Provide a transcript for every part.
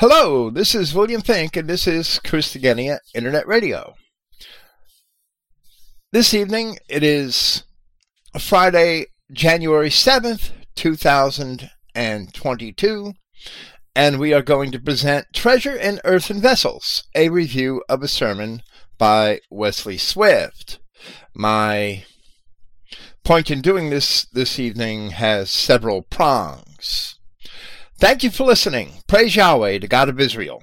Hello, this is William Finck, and this is Christogenea Internet Radio. This evening, it is Friday, January 7th, 2022, and we are going to present Treasure in Earthen Vessels, a review of a sermon by Wesley Swift. My point in doing this this evening has several prongs. Thank you for listening. Praise Yahweh, the God of Israel.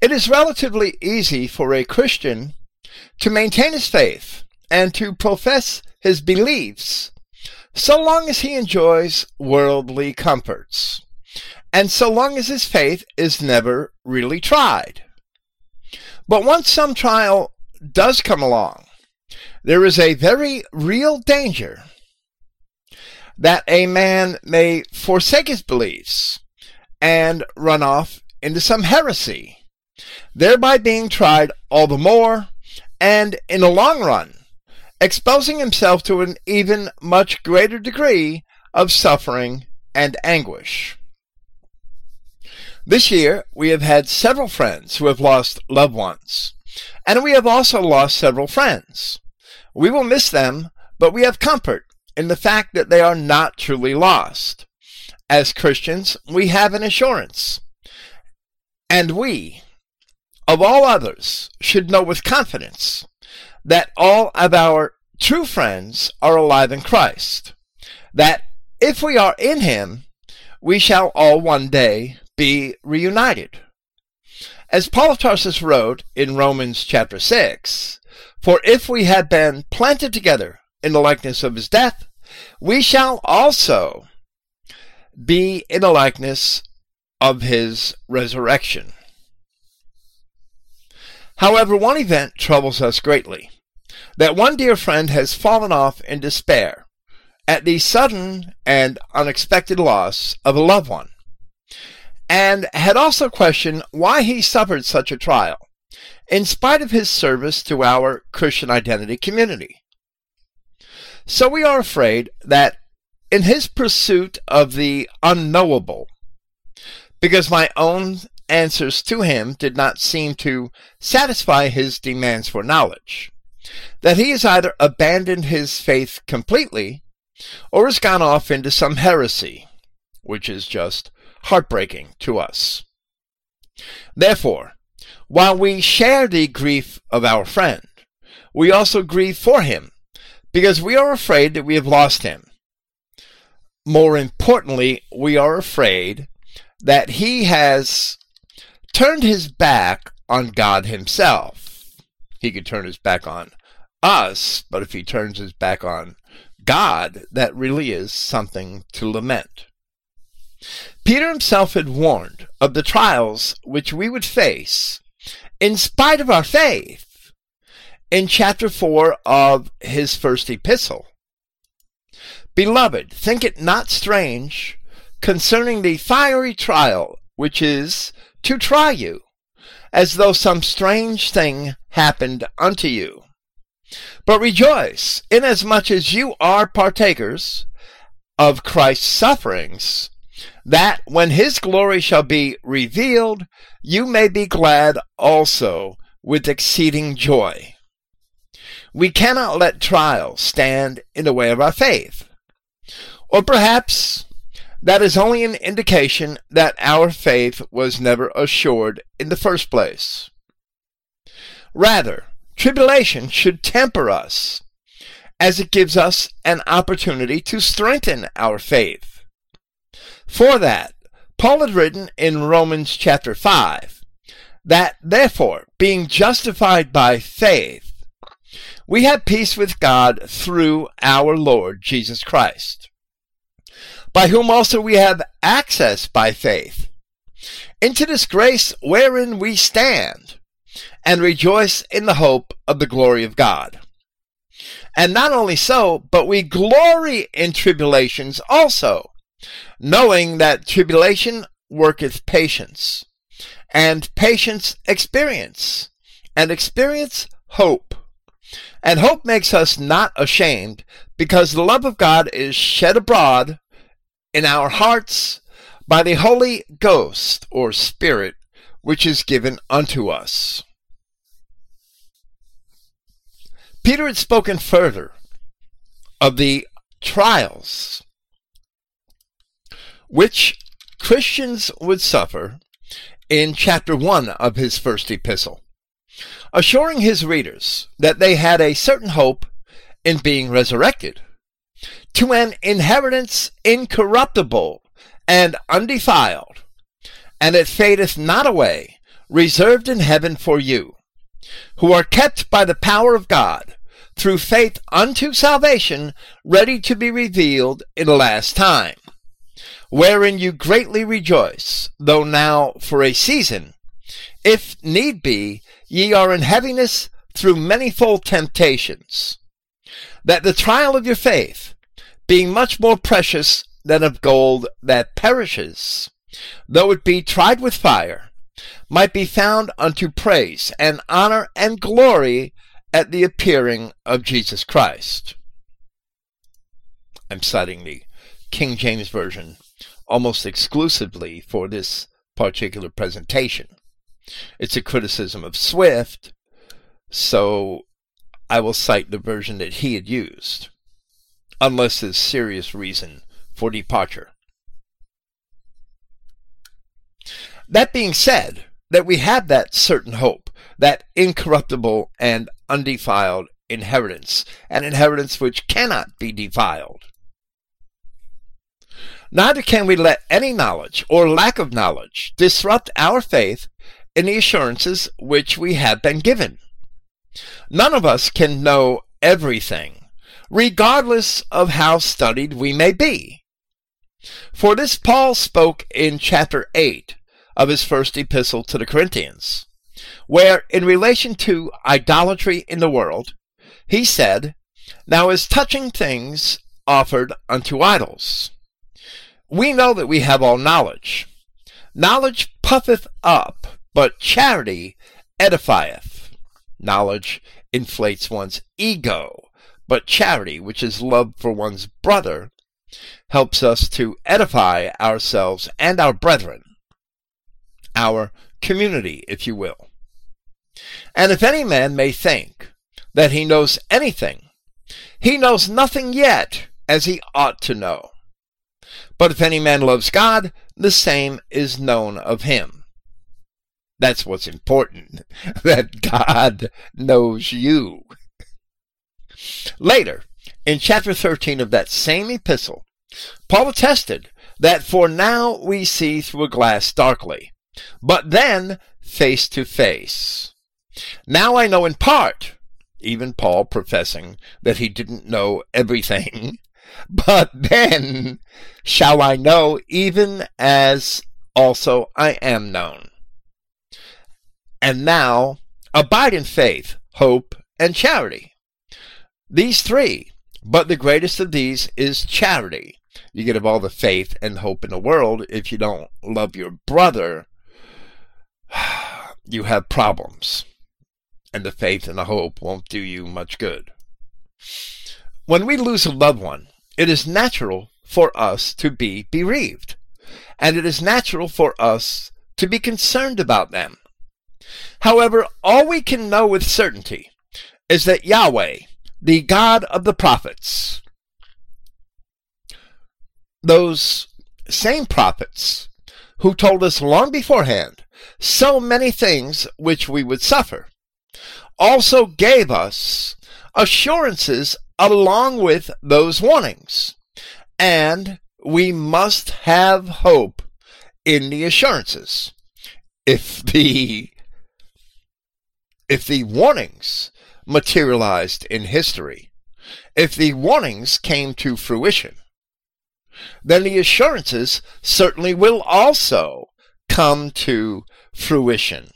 It is relatively easy for a Christian to maintain his faith and to profess his beliefs so long as he enjoys worldly comforts and so long as his faith is never really tried. But once some trial does come along, there is a very real danger that a man may forsake his beliefs and run off into some heresy, thereby being tried all the more, and in the long run, exposing himself to an even much greater degree of suffering and anguish. This year, we have had several friends who have lost loved ones, and we have also lost several friends. We will miss them, but we have comfort in the fact that they are not truly lost. As Christians, we have an assurance. And we, of all others, should know with confidence that all of our true friends are alive in Christ. That if we are in Him, we shall all one day be reunited. As Paul of Tarsus wrote in Romans chapter 6, For if we had been planted together in the likeness of his death, we shall also be in the likeness of his resurrection. However, one event troubles us greatly that one dear friend has fallen off in despair at the sudden and unexpected loss of a loved one, and had also questioned why he suffered such a trial, in spite of his service to our Christian identity community. So we are afraid that in his pursuit of the unknowable, because my own answers to him did not seem to satisfy his demands for knowledge, that he has either abandoned his faith completely or has gone off into some heresy, which is just heartbreaking to us. Therefore, while we share the grief of our friend, we also grieve for him because we are afraid that we have lost him. More importantly, we are afraid that he has turned his back on God himself. He could turn his back on us, but if he turns his back on God, that really is something to lament. Peter himself had warned of the trials which we would face in spite of our faith in chapter 4 of his first epistle. Beloved, think it not strange concerning the fiery trial which is to try you, as though some strange thing happened unto you. But rejoice, inasmuch as you are partakers of Christ's sufferings, that when his glory shall be revealed, you may be glad also with exceeding joy. We cannot let trials stand in the way of our faith. Or perhaps that is only an indication that our faith was never assured in the first place. Rather, tribulation should temper us, as it gives us an opportunity to strengthen our faith. For that, Paul had written in Romans chapter 5 that, therefore, being justified by faith, we have peace with God through our Lord Jesus Christ, by whom also we have access by faith into this grace wherein we stand, and rejoice in the hope of the glory of God. And not only so, but we glory in tribulations also, knowing that tribulation worketh patience, and patience experience, and experience hope. And hope makes us not ashamed because the love of God is shed abroad in our hearts by the Holy Ghost or Spirit, which is given unto us. Peter had spoken further of the trials which Christians would suffer in chapter 1 of his first epistle, assuring his readers that they had a certain hope in being resurrected to an inheritance incorruptible and undefiled, and it fadeth not away, reserved in heaven for you, who are kept by the power of God through faith unto salvation, ready to be revealed in the last time, wherein you greatly rejoice, though now for a season, if need be, ye are in heaviness through manifold temptations, that the trial of your faith, being much more precious than of gold that perishes, though it be tried with fire, might be found unto praise and honor and glory at the appearing of Jesus Christ. I'm citing the King James Version almost exclusively for this particular presentation. It's a criticism of Swift, so I will cite the version that he had used, unless there's serious reason for departure. That being said, that we have that certain hope, that incorruptible and undefiled inheritance, an inheritance which cannot be defiled. Neither can we let any knowledge or lack of knowledge disrupt our faith in the assurances which we have been given. None of us can know everything, regardless of how studied we may be. For this Paul spoke in chapter 8 of his first epistle to the Corinthians, where, in relation to idolatry in the world, he said, Now as touching things offered unto idols, we know that we have all knowledge. Knowledge puffeth up, but charity edifieth. Knowledge inflates one's ego, but charity, which is love for one's brother, helps us to edify ourselves and our brethren, our community, if you will. And if any man may think that he knows anything, he knows nothing yet as he ought to know. But if any man loves God, the same is known of him. That's what's important, that God knows you. Later, in chapter 13 of that same epistle, Paul attested that for now we see through a glass darkly, but then face to face. Now I know in part, even Paul professing that he didn't know everything, but then shall I know even as also I am known. And now abide in faith, hope, and charity. These three, but the greatest of these is charity. You can have all the faith and hope in the world. If you don't love your brother, you have problems. And the faith and the hope won't do you much good. When we lose a loved one, it is natural for us to be bereaved, and it is natural for us to be concerned about them. However, all we can know with certainty is that Yahweh, the God of the prophets, those same prophets who told us long beforehand so many things which we would suffer, also gave us assurances along with those warnings. And we must have hope in the assurances. If the if the warnings materialized in history, if the warnings came to fruition, then the assurances certainly will also come to fruition.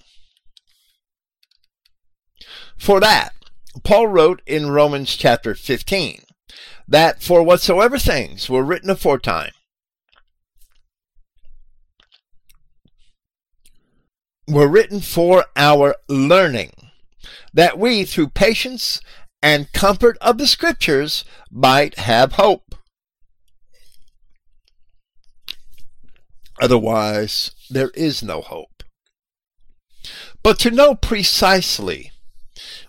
For that, Paul wrote in Romans chapter 15 that for whatsoever things were written aforetime were written for our learning, that we, through patience and comfort of the Scriptures, might have hope. Otherwise, there is no hope. But to know precisely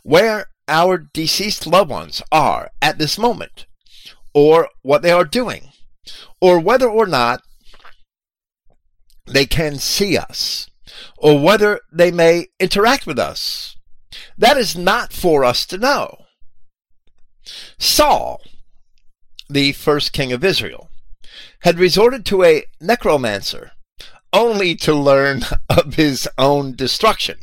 where our deceased loved ones are at this moment, or what they are doing, or whether or not they can see us, or whether they may interact with us. That is not for us to know. Saul, the first king of Israel, had resorted to a necromancer only to learn of his own destruction.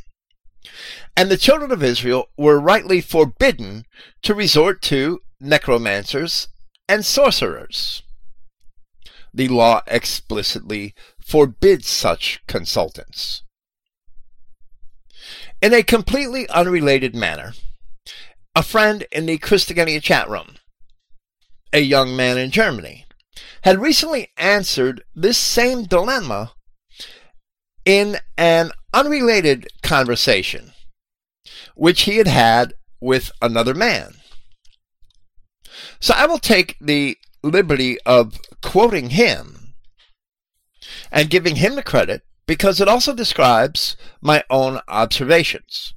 And the children of Israel were rightly forbidden to resort to necromancers and sorcerers. The law explicitly forbids such consultants. In a completely unrelated manner, a friend in the Christogenea chat room, a young man in Germany, had recently answered this same dilemma in an unrelated conversation, which he had had with another man. So I will take the liberty of quoting him and giving him the credit because it also describes my own observations.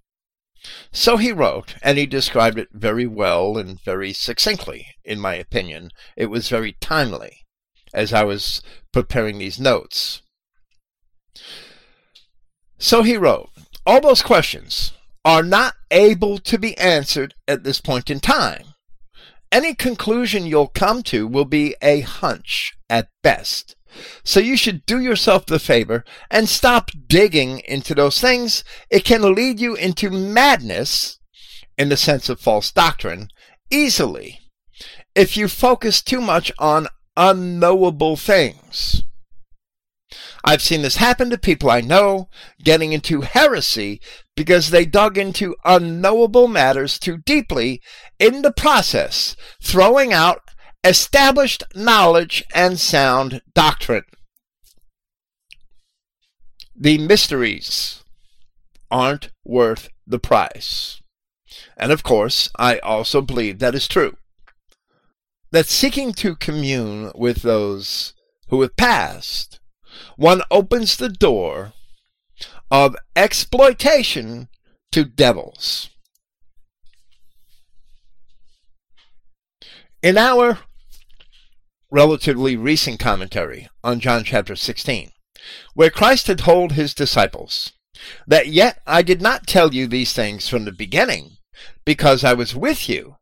So he wrote, and he described it very well and very succinctly, in my opinion. It was very timely as I was preparing these notes. So he wrote, All those questions are not able to be answered at this point in time. Any conclusion you'll come to will be a hunch at best. So you should do yourself the favor and stop digging into those things. It can lead you into madness, in the sense of false doctrine, easily if you focus too much on unknowable things. I've seen this happen to people I know getting into heresy because they dug into unknowable matters too deeply in the process, throwing out established knowledge and sound doctrine. The mysteries aren't worth the price. And of course, I also believe that is true. That seeking to commune with those who have passed one opens the door of exploitation to devils. In our relatively recent commentary on John chapter 16, where Christ had told his disciples that yet I did not tell you these things from the beginning, because I was with you,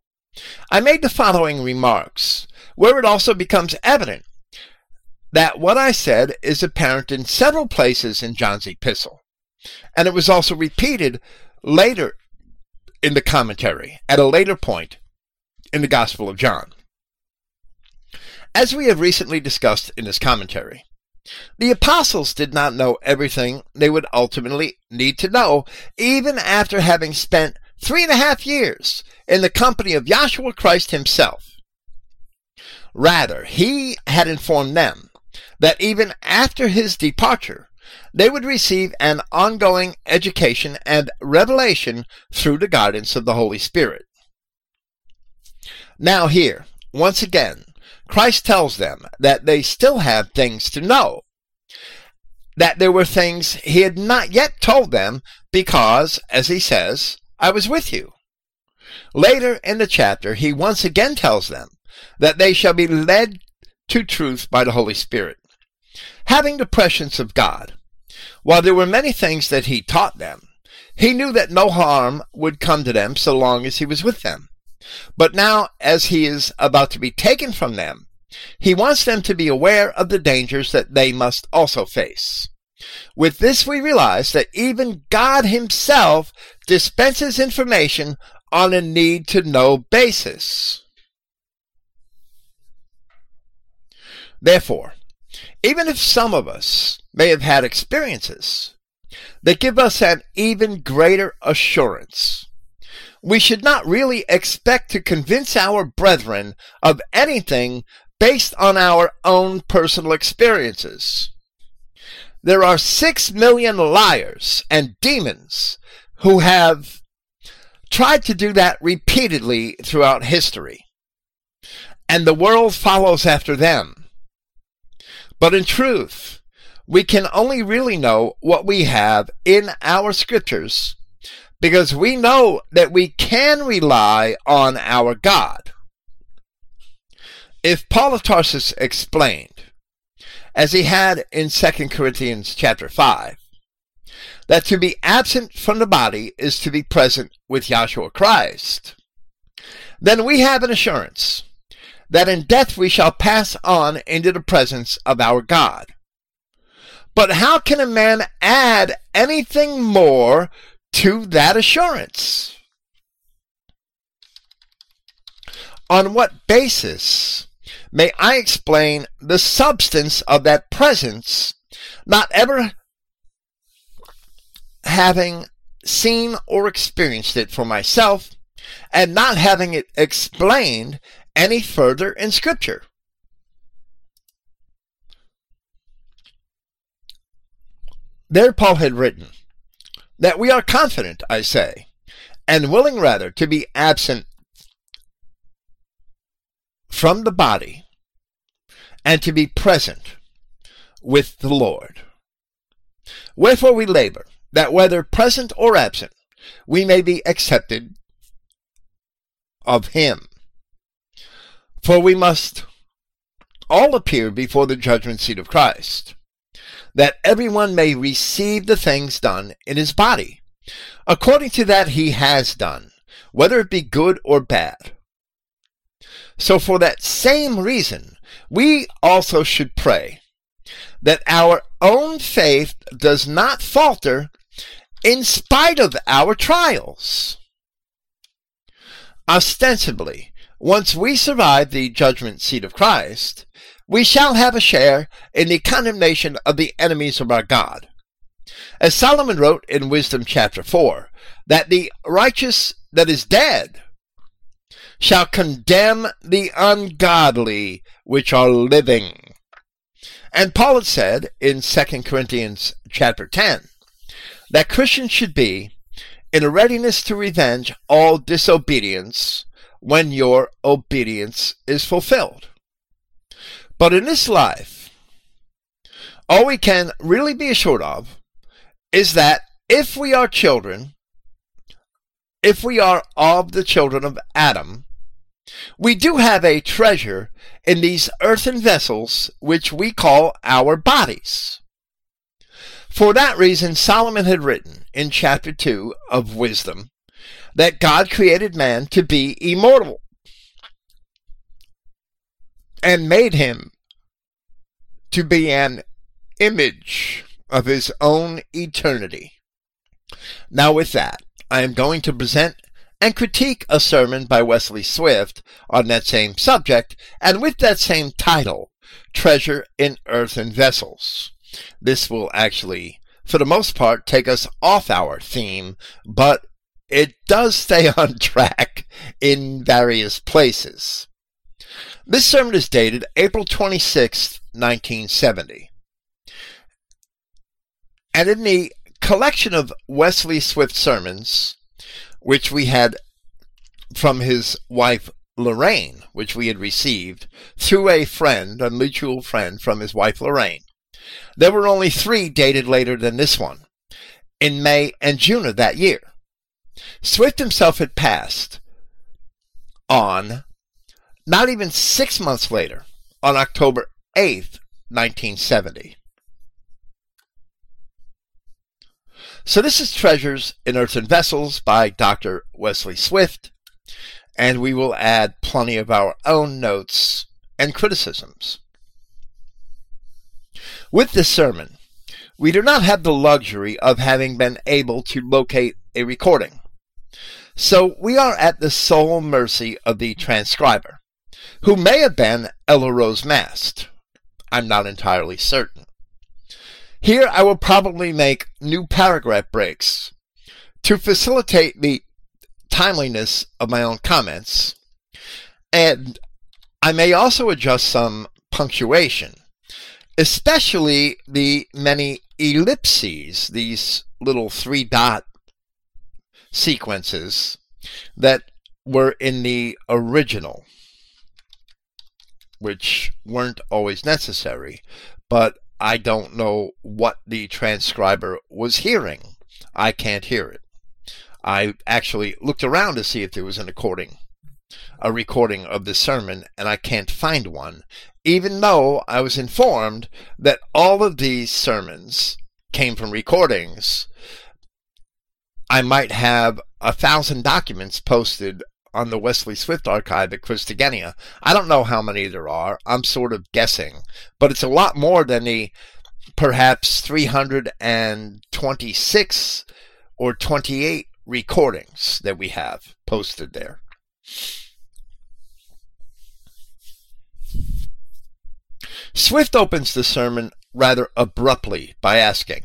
I made the following remarks, where it also becomes evident that what I said is apparent in several places in John's epistle. And it was also repeated later in the commentary, at a later point in the Gospel of John. As we have recently discussed in this commentary, the apostles did not know everything they would ultimately need to know, even after having spent three and a half years in the company of Yahshua Christ himself. Rather, he had informed them that even after his departure, they would receive an ongoing education and revelation through the guidance of the Holy Spirit. Now, here, once again, Christ tells them that they still have things to know, that there were things he had not yet told them because, as he says, I was with you. Later in the chapter, he once again tells them that they shall be led to truth by the Holy Spirit having the prescience of God. While there were many things that he taught them, he knew that no harm would come to them so long as he was with them. But now, as he is about to be taken from them, he wants them to be aware of the dangers that they must also face. With this, we realize that even God himself dispenses information on a need to know basis. Therefore, even if some of us may have had experiences that give us an even greater assurance, we should not really expect to convince our brethren of anything based on our own personal experiences. There are six million liars and demons who have tried to do that repeatedly throughout history. And the world follows after them. But in truth, we can only really know what we have in our scriptures because we know that we can rely on our God. If Paul of Tarsus explained, as he had in 2 Corinthians chapter 5, that to be absent from the body is to be present with Yahshua Christ, then we have an assurance that in death we shall pass on into the presence of our God. But how can a man add anything more to that assurance? On what basis may I explain the substance of that presence, not ever having seen or experienced it for myself, and not having it explained any further in Scripture. There Paul had written that we are confident, I say, and willing rather to be absent from the body and to be present with the Lord. Wherefore we labor, that whether present or absent, we may be accepted of him. For we must all appear before the judgment seat of Christ, that everyone may receive the things done in his body, according to that he has done, whether it be good or bad. So for that same reason, we also should pray that our own faith does not falter in spite of our trials. Ostensibly, once we survive the judgment seat of Christ, we shall have a share in the condemnation of the enemies of our God. As Solomon wrote in Wisdom chapter 4, that the righteous that is dead shall condemn the ungodly which are living. And Paul had said in 2 Corinthians chapter 10 that Christians should be in a readiness to revenge all disobedience when your obedience is fulfilled. But in this life, all we can really be assured of is that if we are children, if we are of the children of Adam, we do have a treasure in these earthen vessels which we call our bodies. For that reason, Solomon had written in chapter 2 of Wisdom that God created man to be immortal and made him to be an image of his own eternity. Now, with that, I am going to present and critique a sermon by Wesley Swift on that same subject and with that same title, Treasure in Earthen Vessels. This will actually, for the most part, take us off our theme, but it does stay on track in various places. This sermon is dated April 26, 1970. And in the collection of Wesley Swift sermons, which we had from his wife Lorraine, which we had received through a friend, a mutual friend from his wife Lorraine, there were only three dated later than this one, in May and June of that year. Swift himself had passed on not even six months later, on October 8th, 1970. So this is Treasures in Earthen Vessels by Dr. Wesley Swift, and we will add plenty of our own notes and criticisms. With this sermon, we do not have the luxury of having been able to locate a recording. So we are at the sole mercy of the transcriber, who may have been Ella Rose Mast. I'm not entirely certain. Here I will probably make new paragraph breaks to facilitate the timeliness of my own comments, and I may also adjust some punctuation especially the many ellipses, these little three dot sequences that were in the original, which weren't always necessary, but I don't know what the transcriber was hearing. I can't hear it. I actually looked around to see if there was an recording, a recording of the sermon, and I can't find one, even though I was informed that all of these sermons came from recordings. I might have a thousand documents posted on the Wesley Swift archive at Christogenea. I don't know how many there are. I'm sort of guessing, but it's a lot more than the perhaps 326 or 28 recordings that we have posted there. Swift opens the sermon rather abruptly by asking,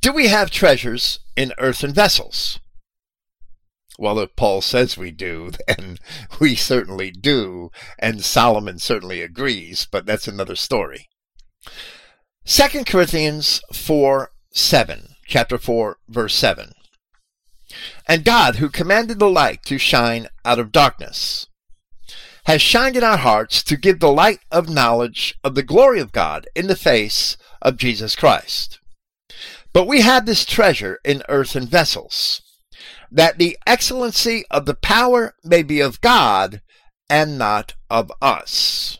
Do we have treasures in earthen vessels? Well, if Paul says we do, then we certainly do, and Solomon certainly agrees, but that's another story. 2 Corinthians 4 7, chapter 4, verse 7. And God, who commanded the light to shine out of darkness, has shined in our hearts to give the light of knowledge of the glory of God in the face of Jesus Christ. But we have this treasure in earthen vessels, that the excellency of the power may be of God and not of us.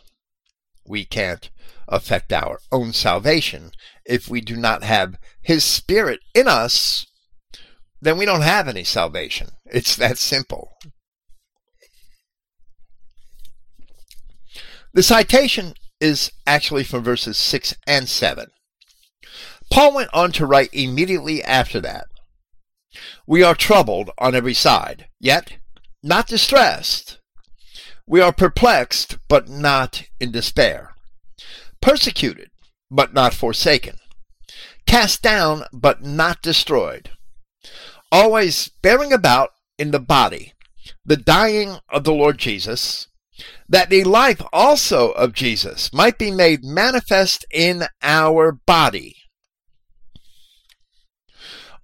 We can't affect our own salvation if we do not have His Spirit in us, then we don't have any salvation. It's that simple. The citation is actually from verses 6 and 7. Paul went on to write immediately after that We are troubled on every side, yet not distressed. We are perplexed, but not in despair persecuted, but not forsaken, cast down, but not destroyed, always bearing about in the body the dying of the Lord Jesus, that the life also of Jesus might be made manifest in our body.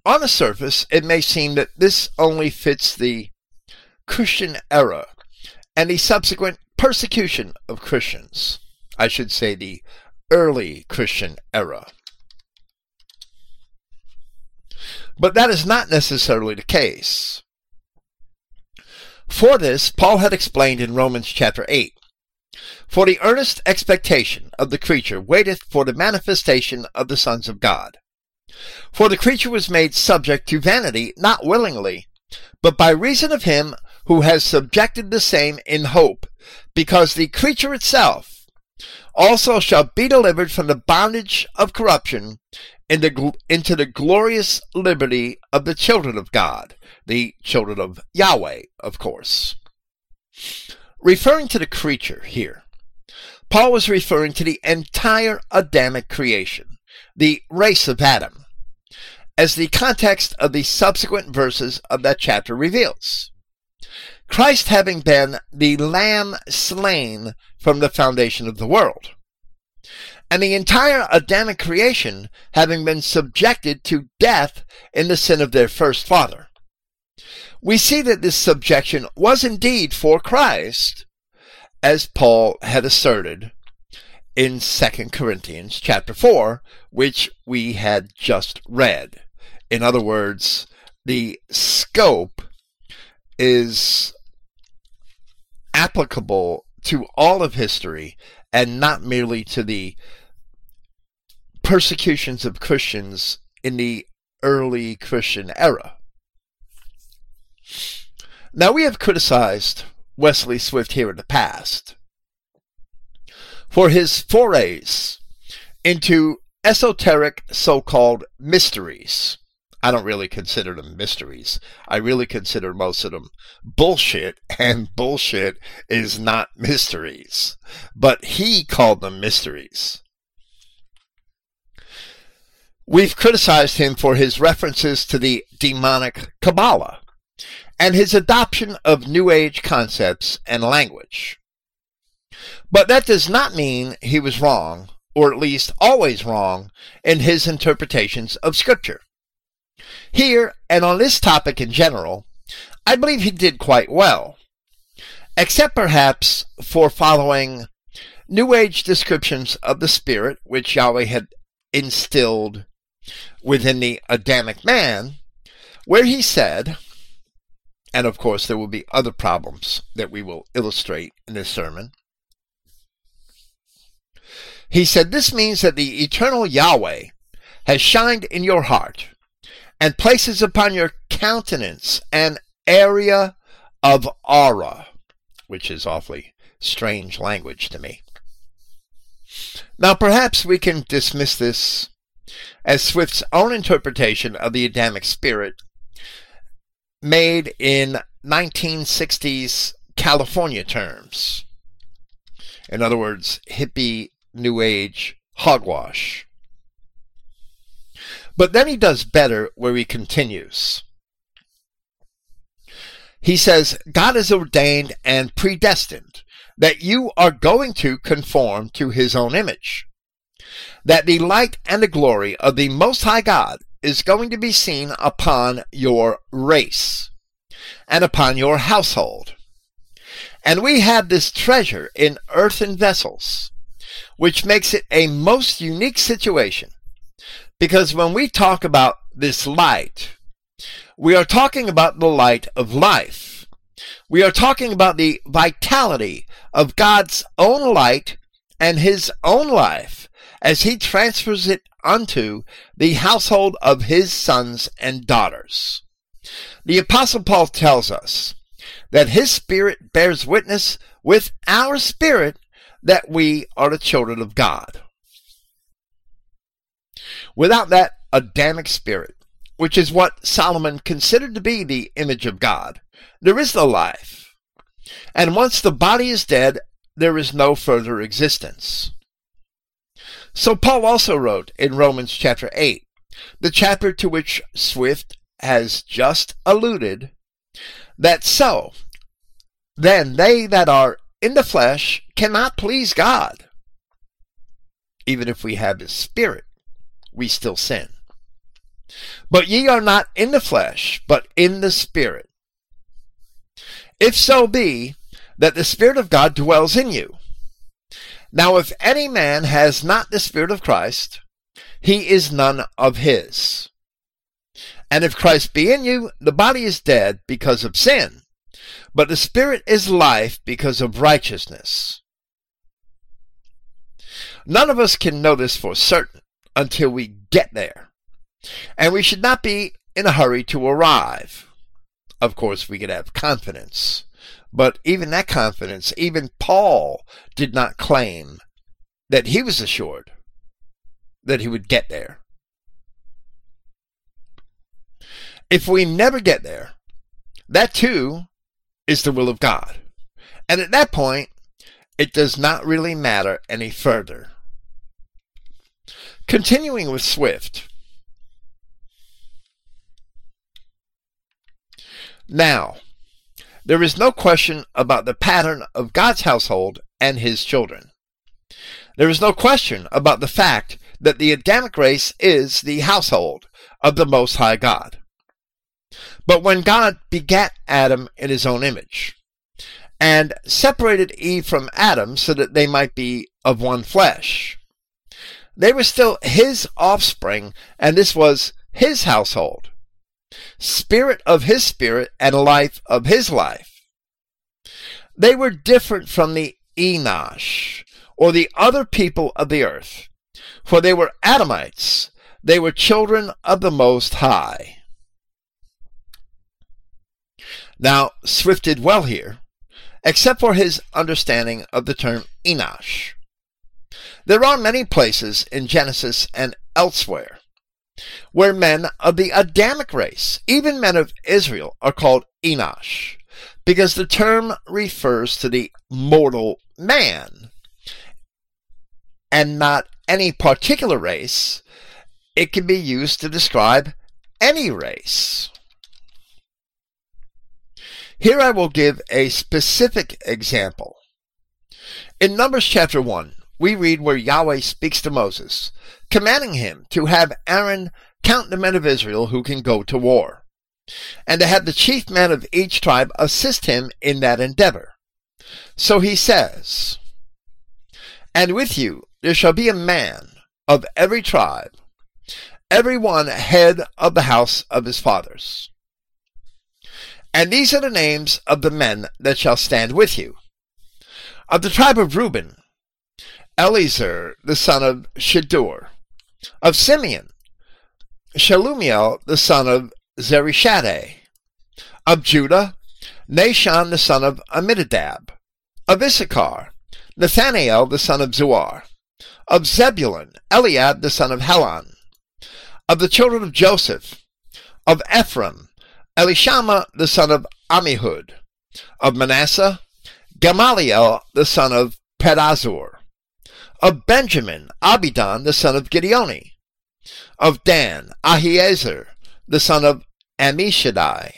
On the surface, it may seem that this only fits the Christian era and the subsequent persecution of Christians. I should say the early Christian era. But that is not necessarily the case. For this, Paul had explained in Romans chapter 8 For the earnest expectation of the creature waiteth for the manifestation of the sons of God. For the creature was made subject to vanity, not willingly, but by reason of him who has subjected the same in hope, because the creature itself also shall be delivered from the bondage of corruption into, into the glorious liberty of the children of God, the children of Yahweh, of course. Referring to the creature here, Paul was referring to the entire Adamic creation, the race of Adam, as the context of the subsequent verses of that chapter reveals. Christ having been the lamb slain from the foundation of the world, and the entire Adamic creation having been subjected to death in the sin of their first father. We see that this subjection was indeed for Christ, as Paul had asserted in 2 Corinthians chapter 4, which we had just read. In other words, the scope is applicable to all of history and not merely to the persecutions of Christians in the early Christian era. Now, we have criticized Wesley Swift here in the past for his forays into esoteric so called mysteries I don't really consider them mysteries. I really consider most of them bullshit, and bullshit is not mysteries. But he called them mysteries. We've criticized him for his references to the demonic Kabbalah and his adoption of New Age concepts and language. But that does not mean he was wrong, or at least always wrong, in his interpretations of Scripture. Here, and on this topic in general, I believe he did quite well, except perhaps for following New Age descriptions of the spirit which Yahweh had instilled within the Adamic man, where he said, and of course there will be other problems that we will illustrate in this sermon. He said, This means that the eternal Yahweh has shined in your heart and places upon your countenance an area of aura, which is awfully strange language to me. Now, perhaps we can dismiss this as Swift's own interpretation of the Adamic spirit made in 1960s California terms. In other words, hippie, new age, hogwash. But then he does better where he continues. He says, God has ordained and predestined that you are going to conform to his own image. That the light and the glory of the Most High God is going to be seen upon your race and upon your household. And we have this treasure in earthen vessels, which makes it a most unique situation. Because when we talk about this light, we are talking about the light of life. We are talking about the vitality of God's own light and his own life as he transfers it unto the household of his sons and daughters. The Apostle Paul tells us that his spirit bears witness with our spirit that we are the children of God. Without that Adamic spirit, which is what Solomon considered to be the image of God. There is no life. And once the body is dead, there is no further existence. So Paul also wrote in Romans chapter 8, the chapter to which Swift has just alluded, that so, then they that are in the flesh cannot please God. Even if we have his spirit, we still sin. But ye are not in the flesh, but in the Spirit. If so be that the Spirit of God dwells in you. Now, if any man has not the Spirit of Christ, he is none of his. And if Christ be in you, the body is dead because of sin, but the Spirit is life because of righteousness. None of us can know this for certain until we get there. And we should not be in a hurry to arrive. Of course, we could have confidence. But even that confidence, even Paul did not claim that he was assured that he would get there. If we never get there, that too is the will of God. And at that point, it does not really matter any further. Continuing with Swift, Now, there is no question about the pattern of God's household and his children. There is no question about the fact that the Adamic race is the household of the Most High God. But when God begat Adam in his own image, and separated Eve from Adam so that they might be of one flesh, they were still his offspring, and this was his household spirit of his spirit, and life of his life. They were different from the Enosh, or the other people of the earth, for they were Adamites. They were children of the Most High. Now, Swift did well here, except for his understanding of the term Enosh. There are many places in Genesis and elsewhere where men of the Adamic race, even men of Israel, are called Enosh, because the term refers to the mortal man and not any particular race. It can be used to describe any race. Here I will give a specific example. In Numbers chapter 1, we read where Yahweh speaks to Moses, commanding him to have Aaron count the men of Israel who can go to war, and to have the chief men of each tribe assist him in that endeavor. So he says, And with you there shall be a man of every tribe, every one head of the house of his fathers. And these are the names of the men that shall stand with you. Of the tribe of Reuben, Eliezer the son of Shedeur. Of Simeon, Shelumiel the son of Zurishaddai. Of Judah, Nahshon the son of Amminadab. Of Issachar, Nathanael the son of Zuar. Of Zebulun, Eliab the son of Helon. Of the children of Joseph. Of Ephraim, Elishama the son of Amihud. Of Manasseh, Gamaliel the son of Pedahzur. Of Benjamin, Abidan the son of Gideoni. Of Dan, Ahiezer the son of Ammishaddai.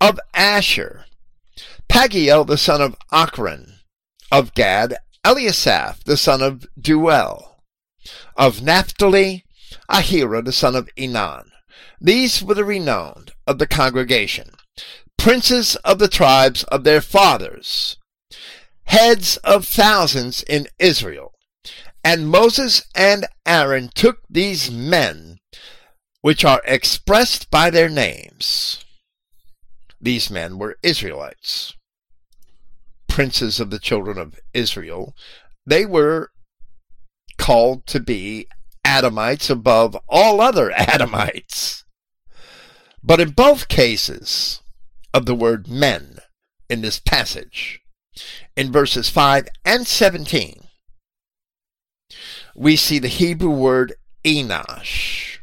Of Asher, Pagiel the son of Ochran of Gad, Eliasaph, the son of Deuel. Of Naphtali, Ahira, the son of Enan. These were the renowned of the congregation, princes of the tribes of their fathers, heads of thousands in Israel. And Moses and Aaron took these men, which are expressed by their names. These men were Israelites princes of the children of Israel, they were called to be Adamites above all other Adamites. But in both cases of the word men in this passage, in verses 5 and 17, we see the Hebrew word Enosh,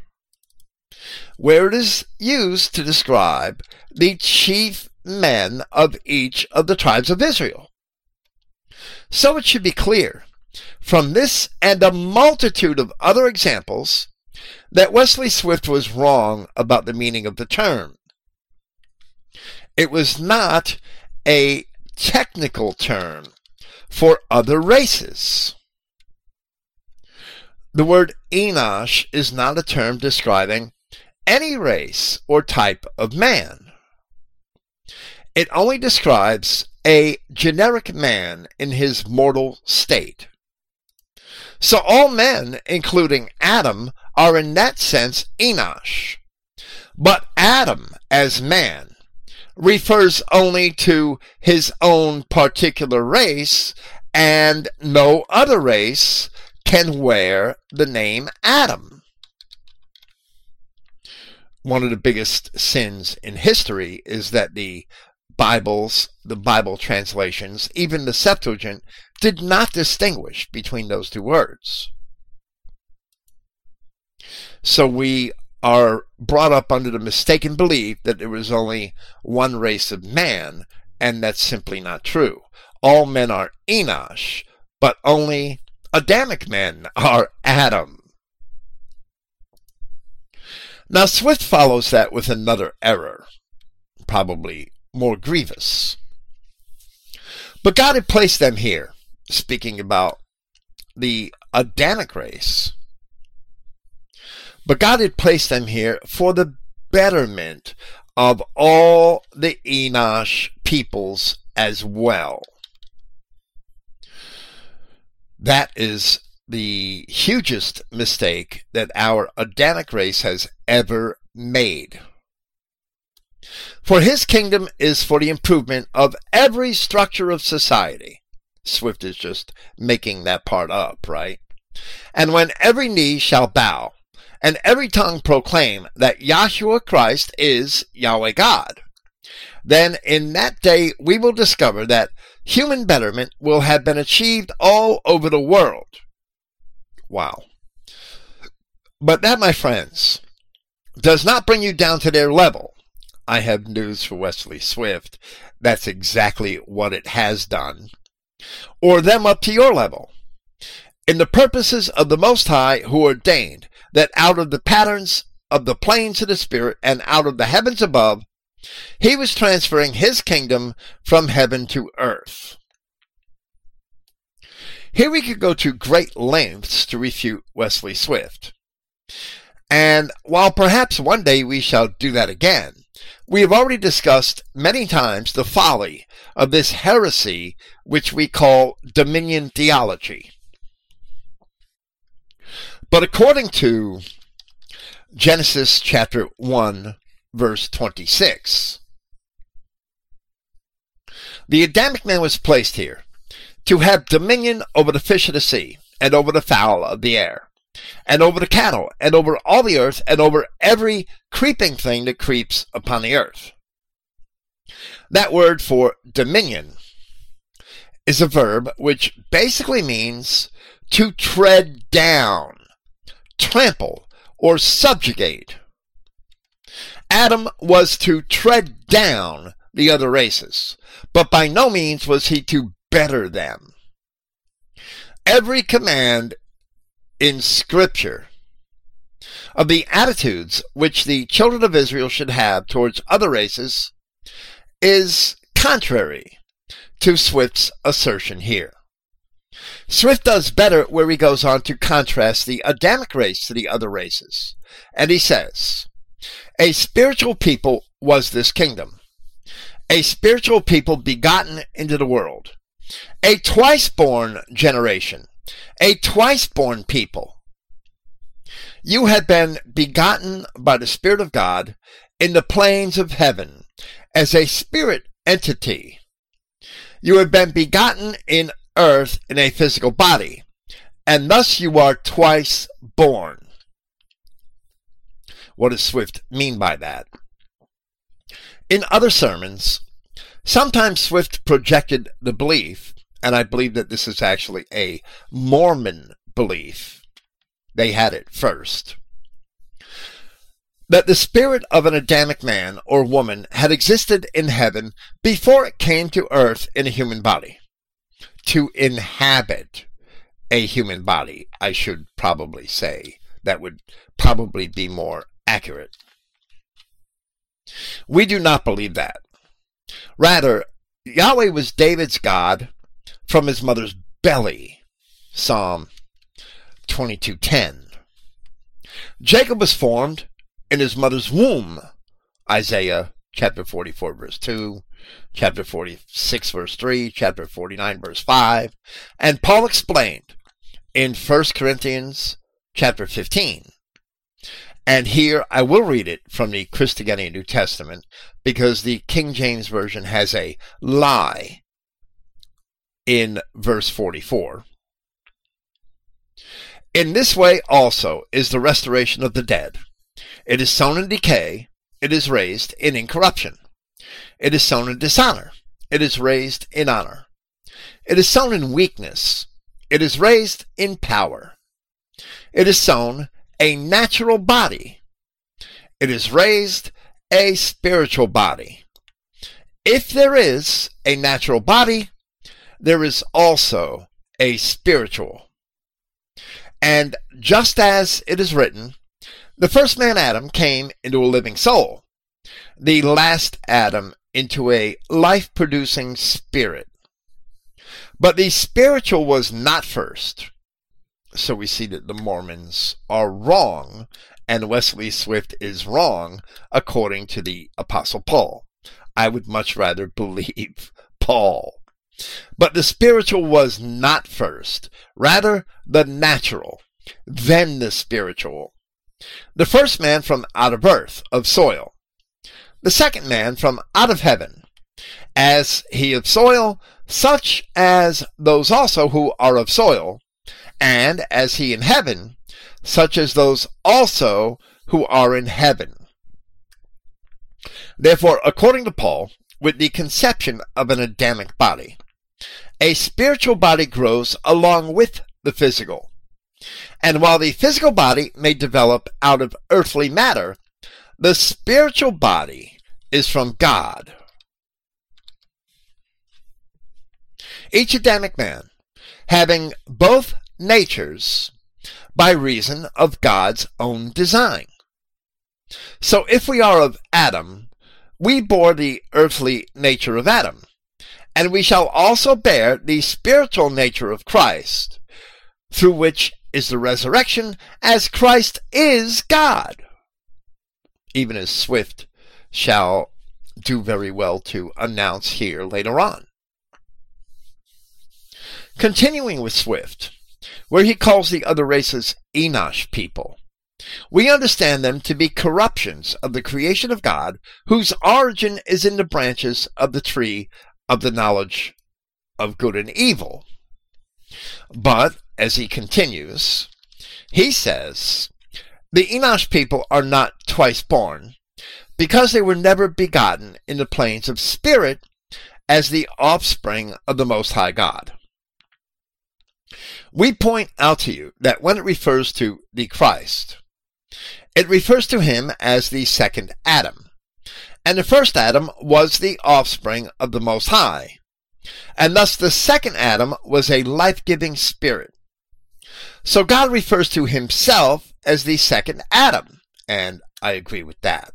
where it is used to describe the chief men of each of the tribes of Israel. So it should be clear from this and a multitude of other examples that Wesley Swift was wrong about the meaning of the term. It was not a technical term for other races. The word Enosh is not a term describing any race or type of man. It only describes a generic man in his mortal state. So all men, including Adam, are in that sense Enosh. But Adam, as man, refers only to his own particular race, and no other race can wear the name Adam. One of the biggest sins in history is that the Bibles, the Bible translations, even the Septuagint, did not distinguish between those two words. So we are brought up under the mistaken belief that there was only one race of man, and that's simply not true. All men are Enosh, but only Adamic men are Adam. Now, Swift follows that with another error, probably more grievous. But God had placed them here, speaking about the Adamic race. But God had placed them here for the betterment of all the Enosh peoples as well. That is the hugest mistake that our Adamic race has ever made. For his kingdom is for the improvement of every structure of society. Swift is just making that part up, right? And when every knee shall bow, and every tongue proclaim that Yahshua Christ is Yahweh God, then in that day we will discover that human betterment will have been achieved all over the world. Wow. But that, my friends, does not bring you down to their level. I have news for Wesley Swift. That's exactly what it has done. Or them up to your level. In the purposes of the Most High who ordained that out of the patterns of the planes of the Spirit and out of the heavens above, he was transferring his kingdom from heaven to earth. Here we could go to great lengths to refute Wesley Swift. And while perhaps one day we shall do that again, We have already discussed many times the folly of this heresy which we call dominion theology. But according to Genesis chapter 1, verse 26, the Adamic man was placed here to have dominion over the fish of the sea, and over the fowl of the air, and over the cattle, and over all the earth, and over every creeping thing that creeps upon the earth. That word for dominion is a verb which basically means to tread down, trample, or subjugate. Adam was to tread down the other races, but by no means was he to better them. Every command in Scripture of the attitudes which the children of Israel should have towards other races is contrary to Swift's assertion here. Swift does better where he goes on to contrast the Adamic race to the other races. And he says, A spiritual people was this kingdom, a spiritual people begotten into the world, a twice born generation, a twice born people. You had been begotten by the Spirit of God in the planes of heaven as a spirit entity. You had been begotten in earth in a physical body, and thus you are twice born. What does Swift mean by that? In other sermons, sometimes Swift projected the belief and I believe that this is actually a Mormon belief. They had it first. That the spirit of an Adamic man or woman had existed in heaven before it came to earth in a human body. To inhabit a human body, I should probably say. That would probably be more accurate. We do not believe that. Rather, Yahweh was David's God from his mother's belly. Psalm 22:10. Jacob was formed in his mother's womb. Isaiah chapter 44 verse 2, chapter 46 verse 3, chapter 49 verse 5, and Paul explained in 1 Corinthians chapter 15. And here I will read it from the Christogenea New Testament because the King James Version has a lie in verse 44. In this way also is the restoration of the dead. It is sown in decay, it is raised in incorruption. It is sown in dishonor, it is raised in honor. It is sown in weakness, it is raised in power. It is sown a natural body, it is raised a spiritual body. If there is a natural body, there is also a spiritual. And just as it is written, the first man Adam came into a living soul, the last Adam into a life producing spirit. But the spiritual was not first. So we see that the Mormons are wrong, and Wesley Swift is wrong, according to the Apostle Paul. I would much rather believe Paul. But the spiritual was not first, rather the natural, then the spiritual. The first man from out of earth, of soil. The second man from out of heaven. As he of soil, such as those also who are of soil, and as he in heaven, such as those also who are in heaven. Therefore, according to Paul, with the conception of an Adamic body, a spiritual body grows along with the physical. And while the physical body may develop out of earthly matter, the spiritual body is from God. Each Adamic man, having both natures by reason of God's own design. So if we are of Adam, we bore the earthly nature of Adam and we shall also bear the spiritual nature of Christ, through which is the resurrection, as Christ is God. Even as Swift shall do very well to announce here later on. Continuing with Swift, where he calls the other races Enosh people. We understand them to be corruptions of the creation of God, whose origin is in the branches of the tree of the knowledge of good and evil. But, as he continues, he says, the Enosh people are not twice born, because they were never begotten in the planes of spirit as the offspring of the Most High God. We point out to you that when it refers to the Christ, it refers to him as the second Adam. And the first Adam was the offspring of the Most High. And thus the second Adam was a life-giving spirit. So God refers to himself as the second Adam. And I agree with that.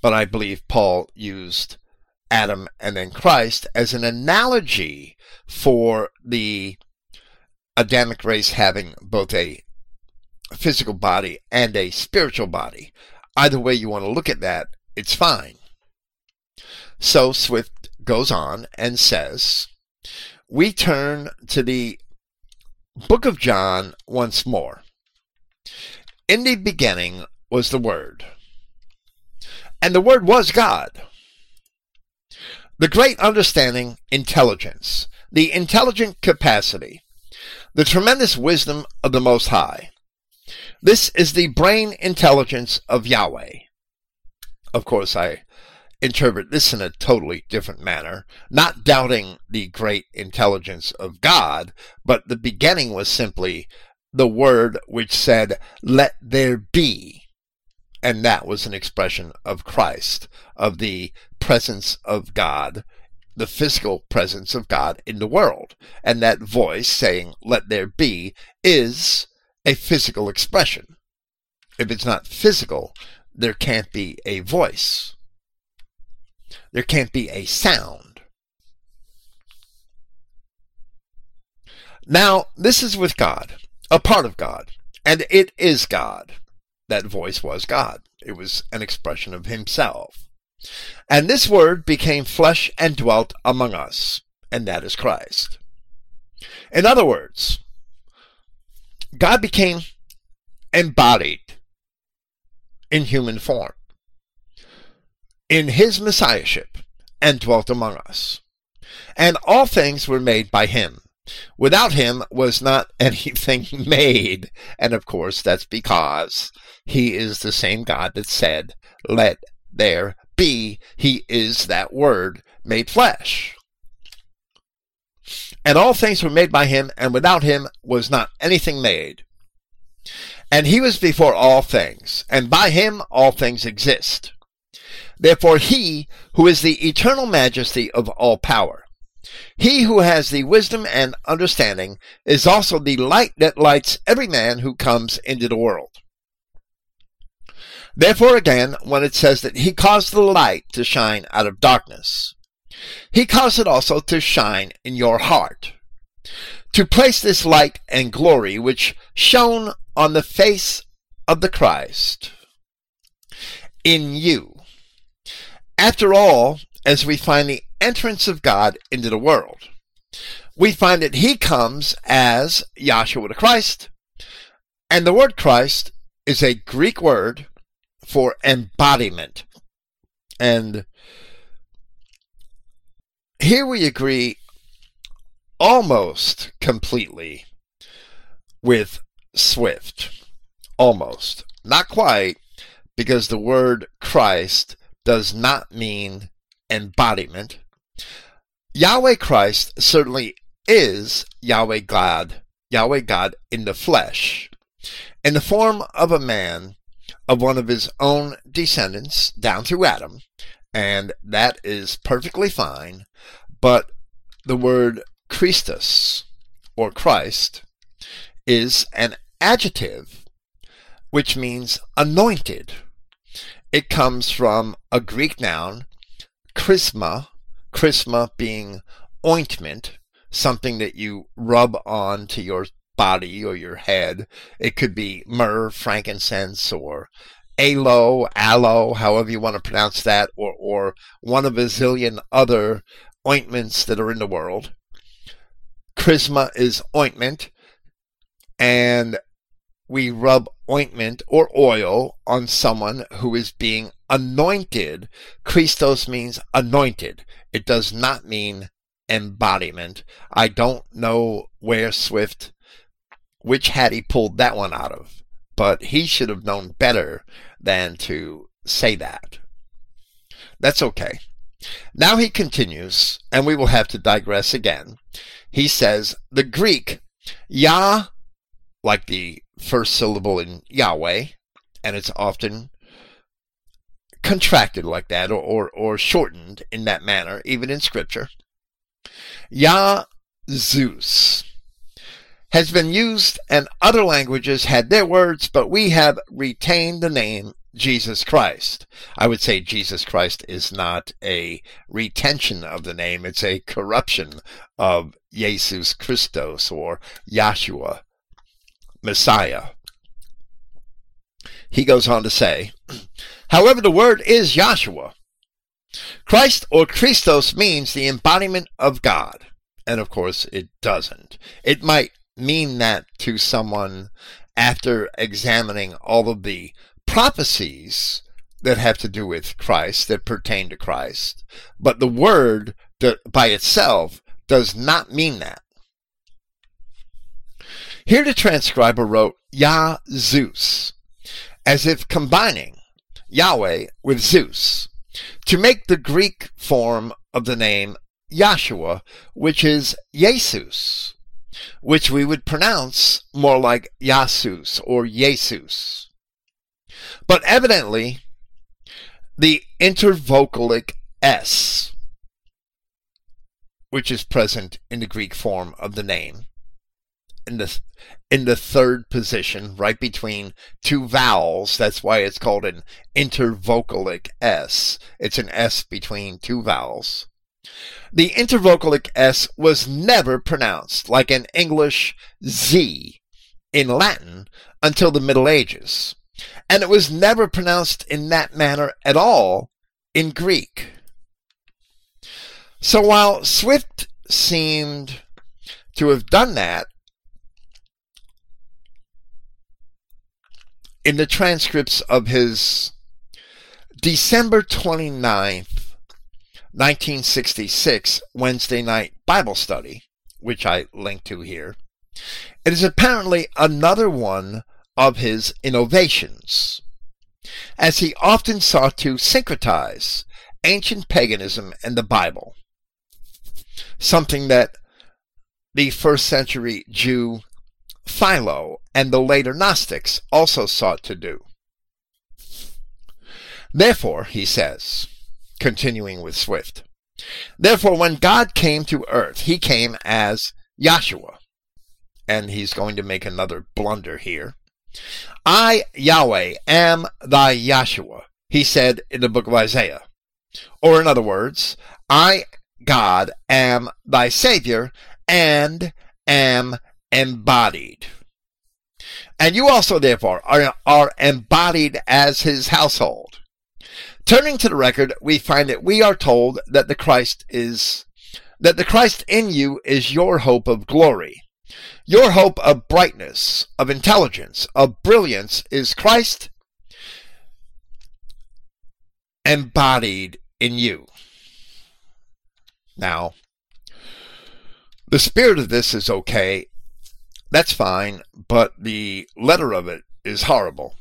But I believe Paul used Adam and then Christ as an analogy for the Adamic race having both a physical body and a spiritual body. Either way you want to look at that, it's fine. So Swift goes on and says, We turn to the book of John once more. In the beginning was the Word, and the Word was God. The great understanding, intelligence, the intelligent capacity, the tremendous wisdom of the Most High, this is the brain intelligence of Yahweh. Of course, I interpret this in a totally different manner, not doubting the great intelligence of God, but the beginning was simply the word which said, Let there be. And that was an expression of Christ, of the presence of God, the physical presence of God in the world. And that voice saying, Let there be, is a physical expression. If it's not physical, there can't be a voice. There can't be a sound. Now, this is with God, a part of God, and it is God. That voice was God. It was an expression of Himself. And this word became flesh and dwelt among us, and that is Christ. In other words, God became embodied in human form in his messiahship and dwelt among us. And all things were made by him. Without him was not anything made. And of course, that's because he is the same God that said, Let there be. He is that word made flesh. And all things were made by him, and without him was not anything made. And he was before all things, and by him all things exist. Therefore he, who is the eternal majesty of all power, he who has the wisdom and understanding, is also the light that lights every man who comes into the world. Therefore again, when it says that he caused the light to shine out of darkness, he caused it also to shine in your heart, to place this light and glory which shone on the face of the Christ in you. After all, as we find the entrance of God into the world, we find that he comes as Yahshua the Christ, and the word Christ is a Greek word for embodiment. And here we agree almost completely with Swift. Almost. Not quite, because the word Christ does not mean embodiment. Yahweh Christ certainly is Yahweh God, Yahweh God in the flesh, in the form of a man of one of his own descendants down through Adam, and that is perfectly fine, but the word Christus, or Christ, is an adjective which means anointed. It comes from a Greek noun, chrisma, chrisma being ointment, something that you rub on to your body or your head. It could be myrrh, frankincense, or aloe, aloe, however you want to pronounce that, or, or one of a zillion other ointments that are in the world. Chrisma is ointment, and we rub ointment or oil on someone who is being anointed. Christos means anointed. It does not mean embodiment. I don't know where Swift, which hat he pulled that one out of, but he should have known better than to say that. That's okay. Now he continues, and we will have to digress again. He says, the Greek, Yah, like the first syllable in Yahweh, and it's often contracted like that or, or, or shortened in that manner, even in Scripture. Yah Zeus has been used and other languages had their words, but we have retained the name Jesus Christ. I would say Jesus Christ is not a retention of the name, it's a corruption of Jesus Christos or Yahshua Messiah. He goes on to say, however, the word is Yahshua. Christ or Christos means the embodiment of God. And of course, it doesn't. It might mean that to someone after examining all of the prophecies that have to do with Christ, that pertain to Christ. But the word by itself does not mean that. Here the transcriber wrote Yah Zeus, as if combining Yahweh with Zeus, to make the Greek form of the name Yahshua, which is Jesus, which we would pronounce more like Yasus or Jesus. But evidently, the intervocalic S, which is present in the Greek form of the name, in the in the third position, right between two vowels. That's why it's called an intervocalic S. It's an S between two vowels. The intervocalic S was never pronounced like an English Z in Latin until the Middle Ages, and it was never pronounced in that manner at all in Greek. So while Swift seemed to have done that in the transcripts of his December 29th, 1966 Wednesday night Bible study, which I link to here, it is apparently another one of his innovations, as he often sought to syncretize ancient paganism and the Bible, something that the first century Jew Philo and the later Gnostics also sought to do. Therefore, he says, continuing with Swift, therefore when God came to earth, he came as Yahshua. And he's going to make another blunder here. I, Yahweh, am thy Yahshua, he said in the book of Isaiah. Or in other words, I, God, am thy Savior and am embodied. And you also, therefore, are, are embodied as his household. Turning to the record, we find that we are told that the Christ is, that the Christ in you is your hope of glory. Your hope of brightness, of intelligence, of brilliance is Christ embodied in you. Now, the spirit of this is okay that's fine, but the letter of it is horrible.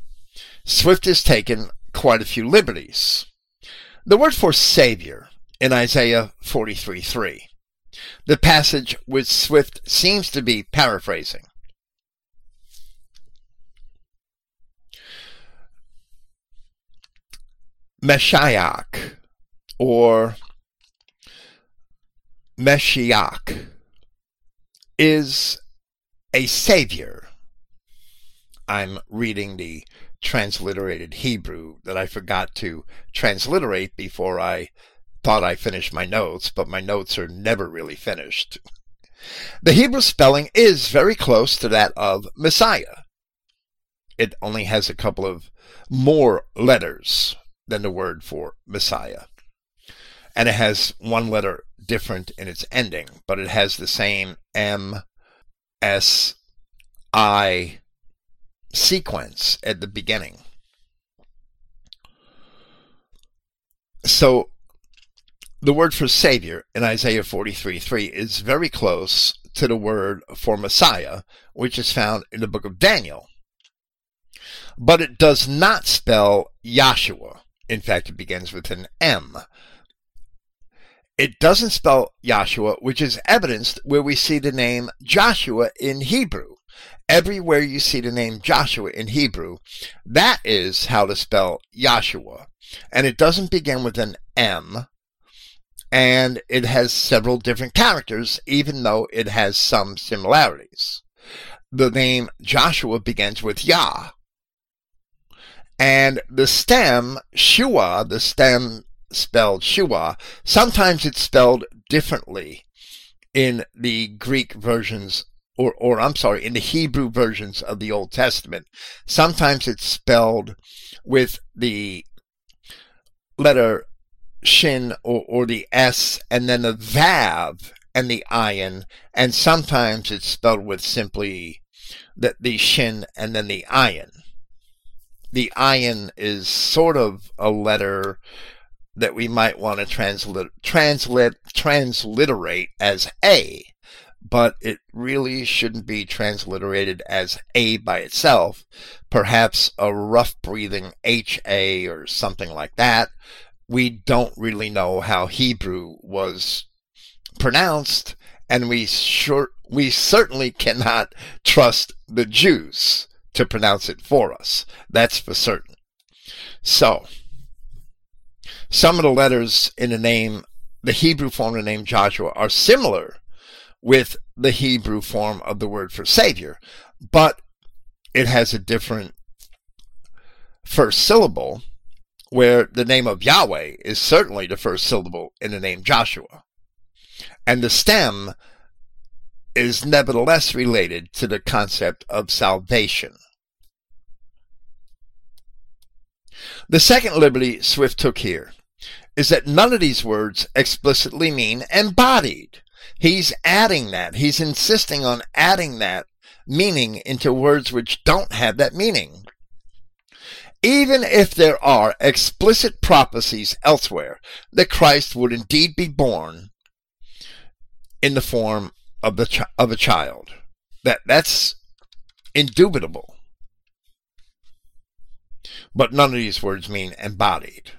Swift has taken quite a few liberties. The word for Savior in Isaiah 43:3, the passage which Swift seems to be paraphrasing. Meshiach or Meshiach is a savior. I'm reading the transliterated Hebrew that I forgot to transliterate before I thought I finished my notes, but my notes are never really finished. The Hebrew spelling is very close to that of Messiah. it only has a couple of more letters than the word for Messiah. And it has one letter different in its ending, but it has the same M, S, I sequence at the beginning. So the word for Savior in Isaiah 43 3 is very close to the word for Messiah, which is found in the book of Daniel. But it does not spell Yahshua. In fact, it begins with an M. It doesn't spell Yahshua, which is evidenced where we see the name Joshua in Hebrew. Everywhere you see the name Joshua in Hebrew, that is how to spell Yahshua. And it doesn't begin with an M, and it has several different characters, even though it has some similarities. The name Joshua begins with Yah. And the stem, Shua, the stem spelled Shua, sometimes it's spelled differently in the Greek versions or, or I'm sorry, in the Hebrew versions of the Old Testament. Sometimes it's spelled with the letter shin or, or the S and then the vav and the ayin, and sometimes it's spelled with simply the, the shin and then the ayin. The ayin is sort of a letter that we might want to translit, translit, transliterate as A, but it really shouldn't be transliterated as A by itself. Perhaps a rough breathing HA or something like that, we don't really know how Hebrew was pronounced, and we sure we certainly cannot trust the Jews to pronounce it for us. That's for certain. So, some of the letters in the name, the Hebrew form of the name Joshua, are similar with the Hebrew form of the word for Savior, but it has a different first syllable where the name of Yahweh is certainly the first syllable in the name Joshua. And the stem is nevertheless related to the concept of salvation. The second liberty Swift took here is that none of these words explicitly mean embodied. He's adding that. He's insisting on adding that meaning into words which don't have that meaning even if there are explicit prophecies elsewhere that Christ would indeed be born in the form of the ch- of a child. That that's indubitable. But none of these words mean embodied.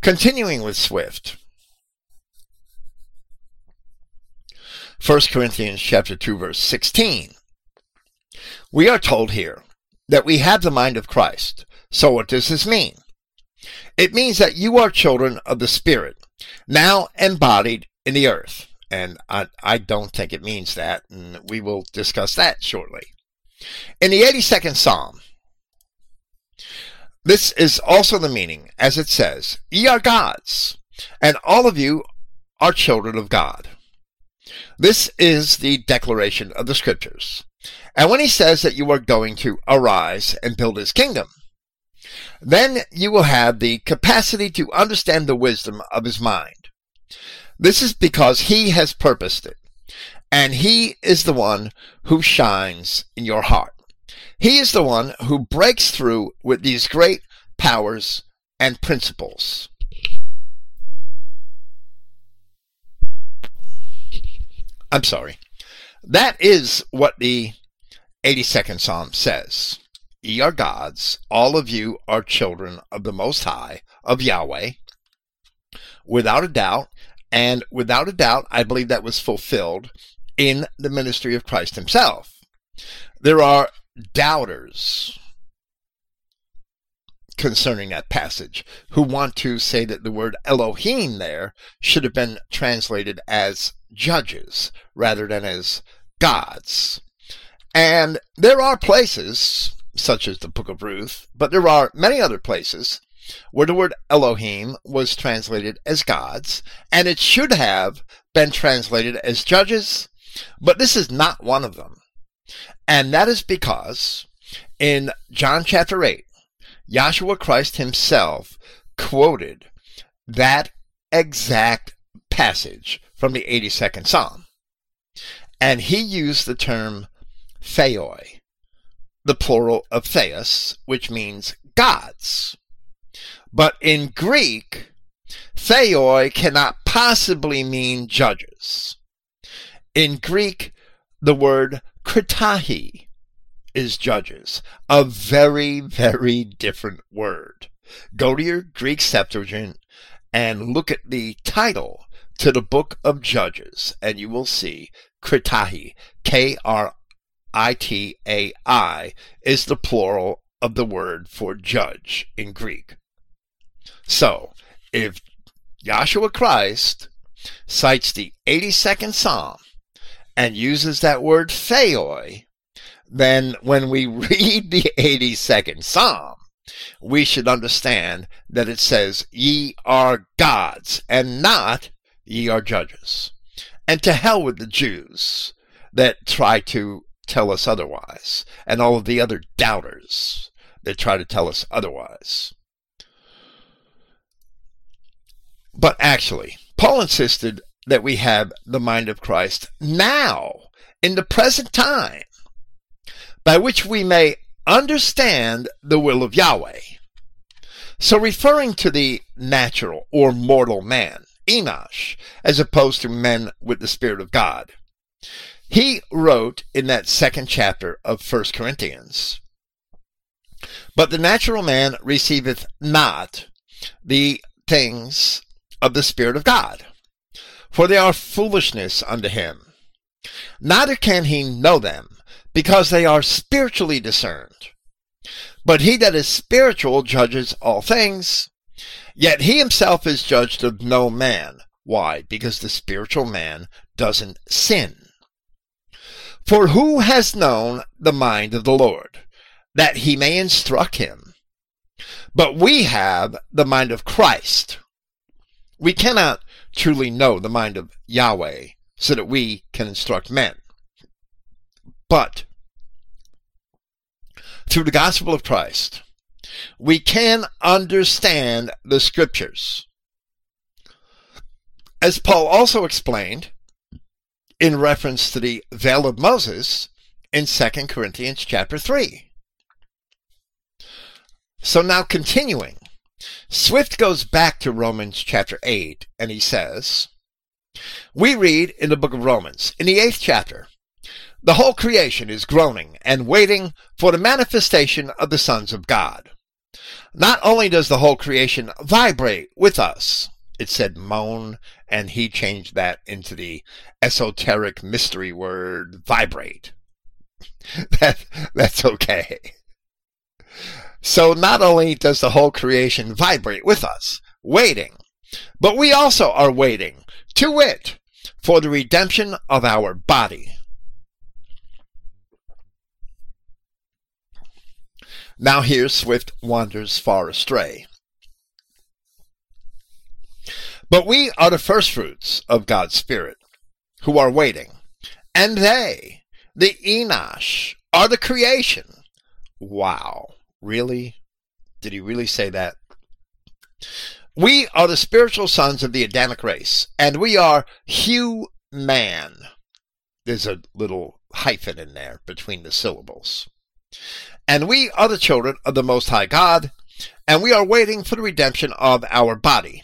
Continuing with Swift. 1 Corinthians chapter 2 verse 16. We are told here that we have the mind of Christ. So what does this mean? It means that you are children of the Spirit, now embodied in the earth. And I, I don't think it means that, and we will discuss that shortly. In the 82nd Psalm, this is also the meaning, as it says, Ye are gods, and all of you are children of God. This is the declaration of the scriptures. And when he says that you are going to arise and build his kingdom, then you will have the capacity to understand the wisdom of his mind. This is because he has purposed it, and he is the one who shines in your heart. He is the one who breaks through with these great powers and principles. I'm sorry. That is what the 82nd Psalm says. Ye are gods, all of you are children of the Most High, of Yahweh, without a doubt. And without a doubt, I believe that was fulfilled in the ministry of Christ himself. There are doubters concerning that passage who want to say that the word Elohim there should have been translated as judges rather than as gods. And there are places, such as the book of Ruth, but there are many other places where the word Elohim was translated as gods, and it should have been translated as judges, but this is not one of them. And that is because In John chapter 8, Yahshua Christ himself quoted that exact passage from the 82nd Psalm. And he used the term theoi, the plural of theos, which means gods. But in Greek, theoi cannot possibly mean judges. In Greek, the word kritai is judges, a very, very different word. Go to your Greek Septuagint and look at the title to the book of Judges, and you will see kritai, K R I T A I, is the plural of the word for judge in Greek. So, if Yahshua Christ cites the 82nd Psalm and uses that word theoi, then when we read the 82nd Psalm, we should understand that it says, Ye are gods, and not ye are judges. And to hell with the Jews that try to tell us otherwise, and all of the other doubters that try to tell us otherwise. But actually, Paul insisted that we have the mind of Christ now, in the present time, by which we may understand the will of Yahweh. So referring to the natural or mortal man, Enosh, as opposed to men with the Spirit of God, he wrote in that second chapter of First Corinthians, But the natural man receiveth not the things of the Spirit of God, for they are foolishness unto him. Neither can he know them, because they are spiritually discerned. But he that is spiritual judges all things, yet he himself is judged of no man. Why? Because the spiritual man doesn't sin. For who has known the mind of the Lord, that he may instruct him? But we have the mind of Christ. We cannot truly know the mind of Yahweh so that we can instruct men. But through the gospel of Christ, we can understand the scriptures. As Paul also explained in reference to the veil of Moses in 2 Corinthians chapter 3. So now continuing, Swift goes back to Romans chapter 8 and he says, We read in the book of Romans, in the eighth chapter, the whole creation is groaning and waiting for the manifestation of the sons of God. Not only does the whole creation vibrate with us, it said moan, and he changed that into the esoteric mystery word vibrate. that, that's okay. So not only does the whole creation vibrate with us, waiting, but we also are waiting, to wit, for the redemption of our body. Now here Swift wanders far astray. But we are the firstfruits of God's Spirit, who are waiting. And they, the Enosh, are the creation. Wow. Really? Did he really say that? We are the spiritual sons of the Adamic race, and we are Hugh man. There's a little hyphen in there between the syllables. And we are the children of the Most High God, and we are waiting for the redemption of our body,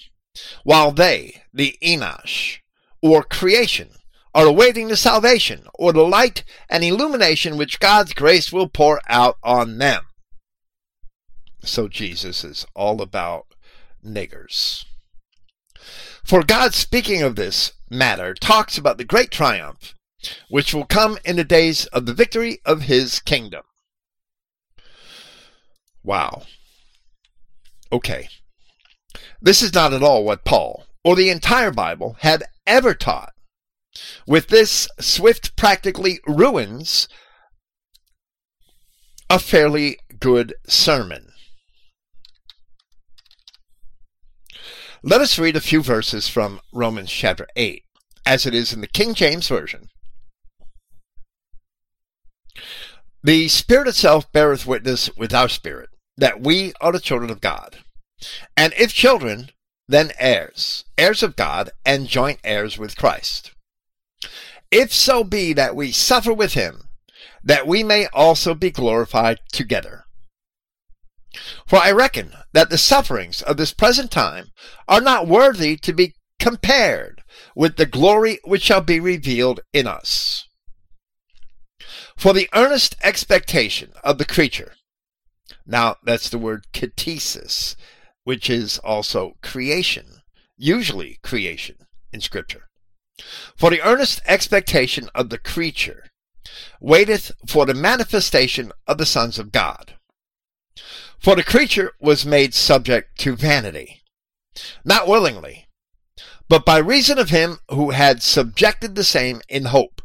while they, the Enosh, or creation, are awaiting the salvation, or the light and illumination which God's grace will pour out on them. So Jesus is all about niggers. For God, speaking of this matter, talks about the great triumph which will come in the days of the victory of his kingdom. Wow. Okay. This is not at all what Paul or the entire Bible had ever taught. With this, Swift practically ruins a fairly good sermon. Let us read a few verses from Romans chapter 8, as it is in the King James Version. The Spirit itself beareth witness with our spirit that we are the children of God. And if children, then heirs, heirs of God, and joint heirs with Christ. If so be that we suffer with him, that we may also be glorified together. For I reckon that the sufferings of this present time are not worthy to be compared with the glory which shall be revealed in us. For the earnest expectation of the creature, now that's the word ktisis, which is also creation, usually creation in Scripture. For the earnest expectation of the creature waiteth for the manifestation of the sons of God. For the creature was made subject to vanity, not willingly, but by reason of him who had subjected the same in hope.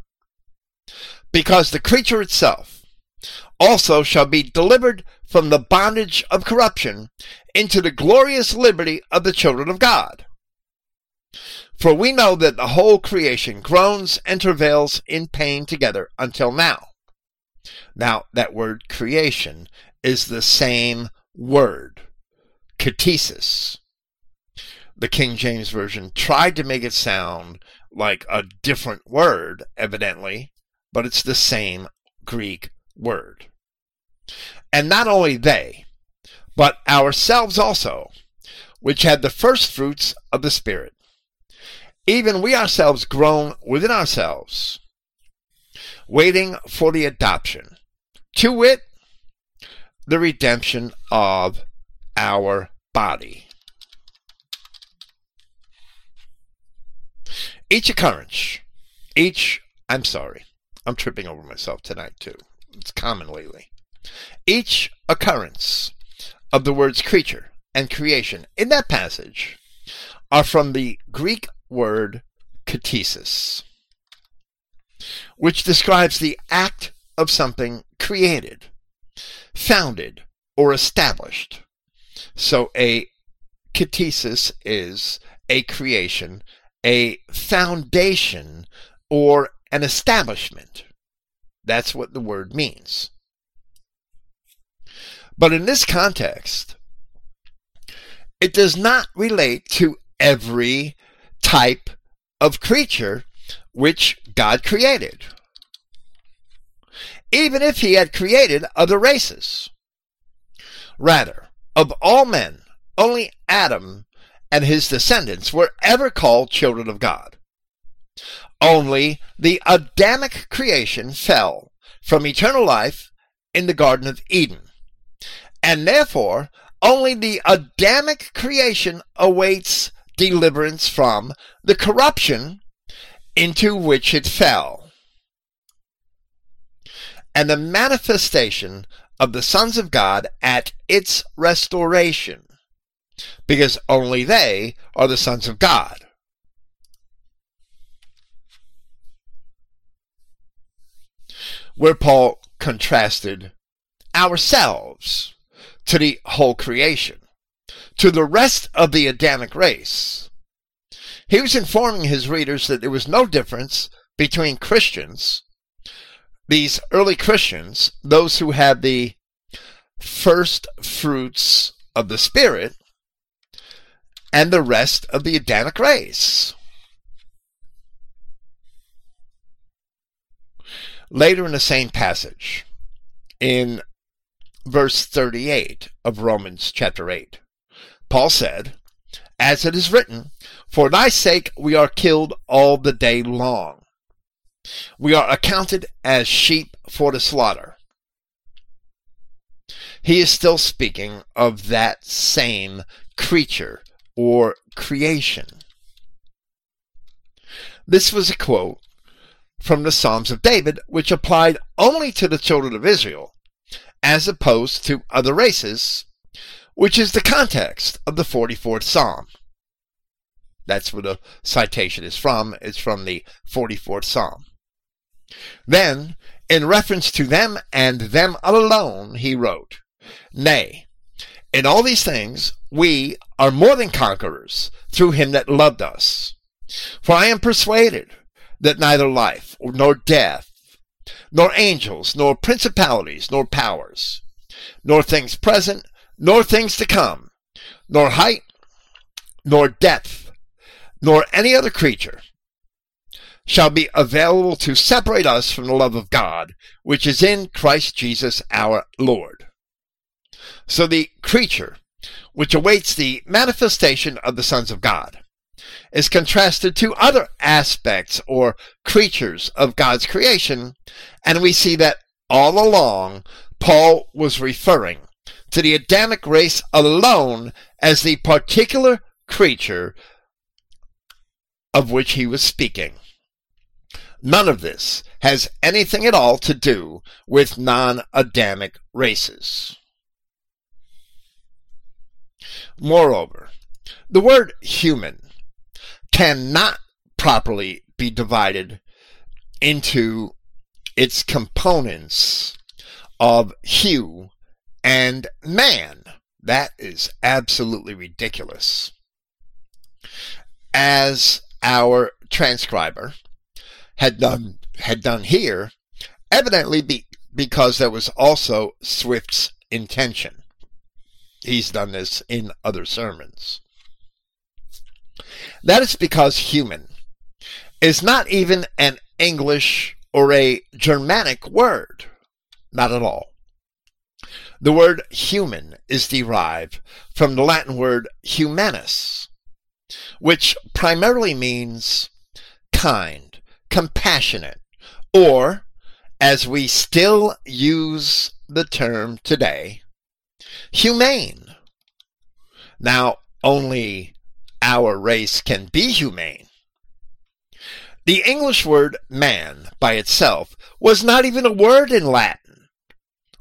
Because the creature itself also shall be delivered from the bondage of corruption into the glorious liberty of the children of God. For we know that the whole creation groans and travails in pain together until now. Now, that word creation is the same word, ktisis. The King James Version tried to make it sound like a different word, evidently, but it's the same Greek word. And not only they, but ourselves also, which had the first fruits of the Spirit. Even we ourselves groan within ourselves, waiting for the adoption, to wit, the redemption of our body. Each occurrence, each, I'm sorry, I'm tripping over myself tonight too. It's common lately. Each occurrence of the words creature and creation in that passage are from the Greek word ktisis, which describes the act of something created, founded, or established. So a ktisis is a creation, a foundation, or an establishment. That's what the word means. But in this context, it does not relate to every type of creature which God created. Even if he had created other races. Rather, of all men, only Adam and his descendants were ever called children of God. Only the Adamic creation fell from eternal life in the Garden of Eden and therefore only the Adamic creation awaits deliverance from the corruption into which it fell. And the manifestation of the sons of God at its restoration, because only they are the sons of God. Where Paul contrasted ourselves to the whole creation, to the rest of the Adamic race. He was informing his readers that there was no difference between Christians, these early Christians, those who had the first fruits of the Spirit, and the rest of the Adamic race. Later in the same passage, in verse 38 of Romans chapter 8. Paul said, As it is written, For thy sake we are killed all the day long. We are accounted as sheep for the slaughter. He is still speaking of that same creature or creation. This was a quote from the Psalms of David, which applied only to the children of Israel as opposed to other races, which is the context of the 44th Psalm. That's where the citation is from. It's from the 44th Psalm. Then, in reference to them and them alone, he wrote, Nay, in all these things we are more than conquerors through him that loved us. For I am persuaded that neither life nor death, nor angels, nor principalities, nor powers, nor things present, nor things to come, nor height, nor depth, nor any other creature shall be available to separate us from the love of God, which is in Christ Jesus our Lord. So the creature, which awaits the manifestation of the sons of God, is contrasted to other aspects or creatures of God's creation, and we see that all along Paul was referring to the Adamic race alone as the particular creature of which he was speaking. None of this has anything at all to do with non Adamic races. Moreover, the word human cannot properly be divided into its components of hue and man. That is absolutely ridiculous. As our transcriber had done had done here, evidently be, because that was also Swift's intention. He's done this in other sermons. That is because human is not even an English or a Germanic word. Not at all. The word human is derived from the Latin word humanus, which primarily means kind, compassionate, or, as we still use the term today, humane. Now, only our race can be humane. The English word man by itself was not even a word in Latin,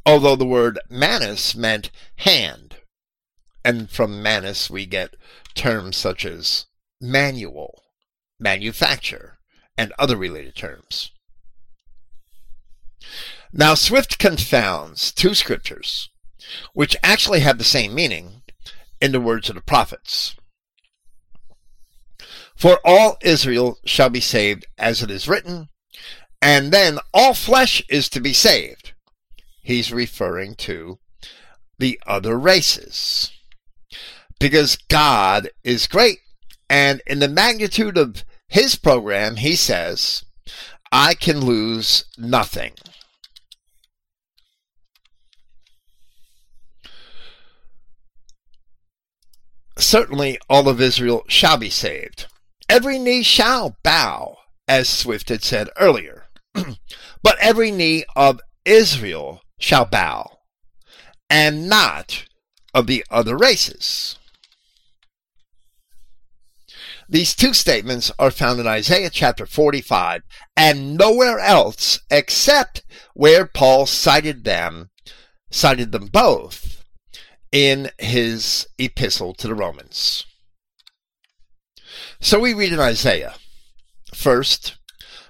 although the word manus meant hand. And from manus we get terms such as manual, manufacture, and other related terms. Now, Swift confounds two scriptures, which actually have the same meaning, in the words of the prophets. For all Israel shall be saved, as it is written, and then all flesh is to be saved. He's referring to the other races. Because God is great, and in the magnitude of his program, he says, I can lose nothing. Certainly, all of Israel shall be saved. Every knee shall bow, as Swift had said earlier. but every knee of Israel shall bow, and not of the other races. These two statements are found in Isaiah chapter 45 and nowhere else except where Paul cited them, cited them both in his epistle to the Romans. So we read in Isaiah first,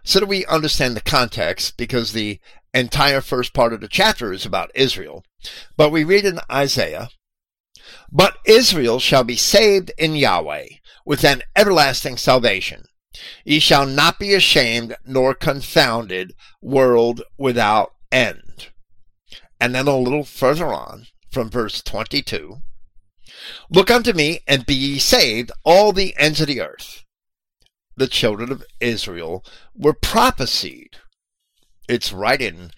so that we understand the context, because the entire first part of the chapter is about Israel. But we read in Isaiah, But Israel shall be saved in Yahweh with an everlasting salvation. Ye shall not be ashamed nor confounded, world without end. And then a little further on, from verse 22, Look unto me, and be ye saved, all the ends of the earth. The children of Israel were prophesied. It's right in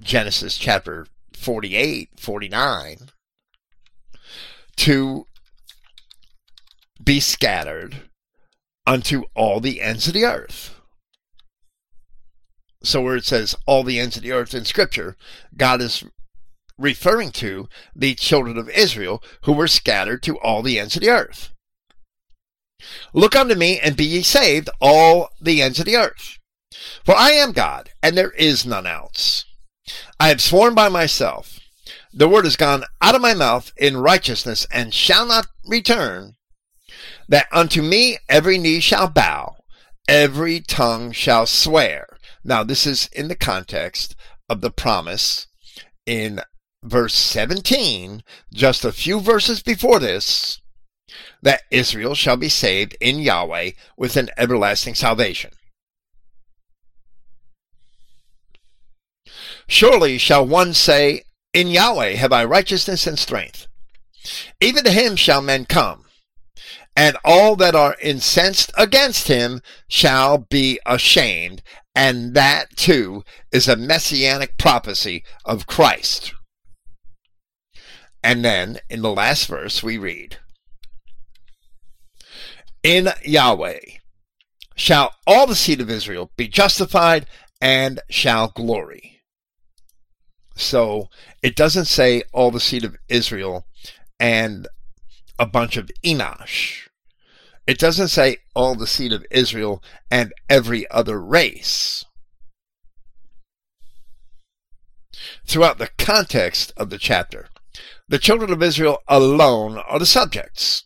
Genesis chapter 48, 49, to be scattered unto all the ends of the earth. So, where it says all the ends of the earth in Scripture, God is referring to the children of Israel who were scattered to all the ends of the earth. Look unto me and be ye saved, all the ends of the earth. For I am God, and there is none else. I have sworn by myself, the word has gone out of my mouth in righteousness, and shall not return, that unto me every knee shall bow, every tongue shall swear. Now, this is in the context of the promise in verse 17, just a few verses before this, that Israel shall be saved in Yahweh with an everlasting salvation. Surely shall one say, In Yahweh have I righteousness and strength. Even to him shall men come, and all that are incensed against him shall be ashamed, and that too is a messianic prophecy of Christ. And then in the last verse we read, In Yahweh shall all the seed of Israel be justified and shall glory. So it doesn't say all the seed of Israel and a bunch of Enosh. It doesn't say all the seed of Israel and every other race. Throughout the context of the chapter, the children of Israel alone are the subjects,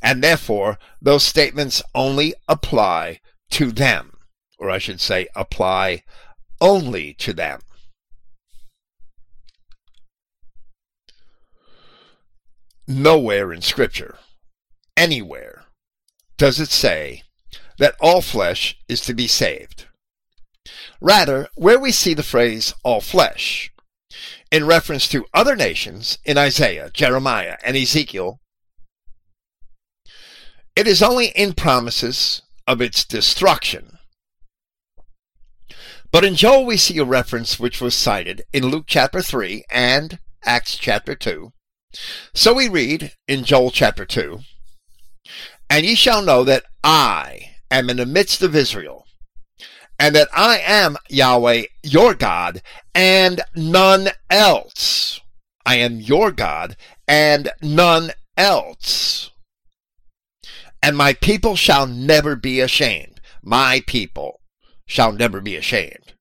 and therefore those statements only apply to them, or I should say, apply only to them. Nowhere in Scripture, anywhere, does it say that all flesh is to be saved. Rather, where we see the phrase all flesh, in reference to other nations in Isaiah, Jeremiah, and Ezekiel, it is only in promises of its destruction. But in Joel we see a reference which was cited in Luke chapter 3 and Acts chapter 2. So we read in Joel chapter 2, And ye shall know that I am in the midst of Israel, and that I am Yahweh your God, and none else. I am your God, and none else and my people shall never be ashamed. My people shall never be ashamed.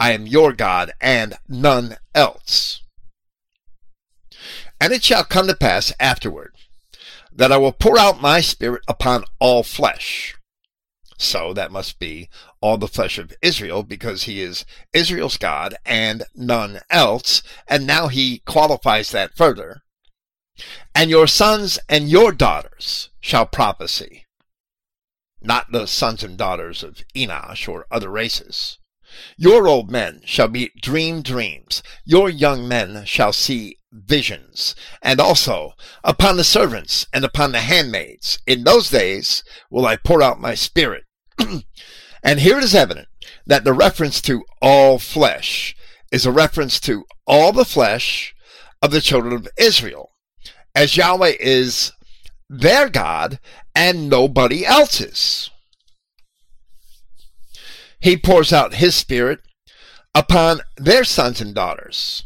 I am your God and none else. And it shall come to pass afterward that I will pour out my spirit upon all flesh. So that must be all the flesh of Israel because he is Israel's God and none else. And now he qualifies that further. And your sons and your daughters shall prophesy, not the sons and daughters of Enosh or other races. Your old men shall be dream dreams, your young men shall see visions, and also upon the servants and upon the handmaids. In those days will I pour out my spirit. and here it is evident that the reference to all flesh is a reference to all the flesh of the children of Israel as Yahweh is their God and nobody else's. He pours out his spirit upon their sons and daughters,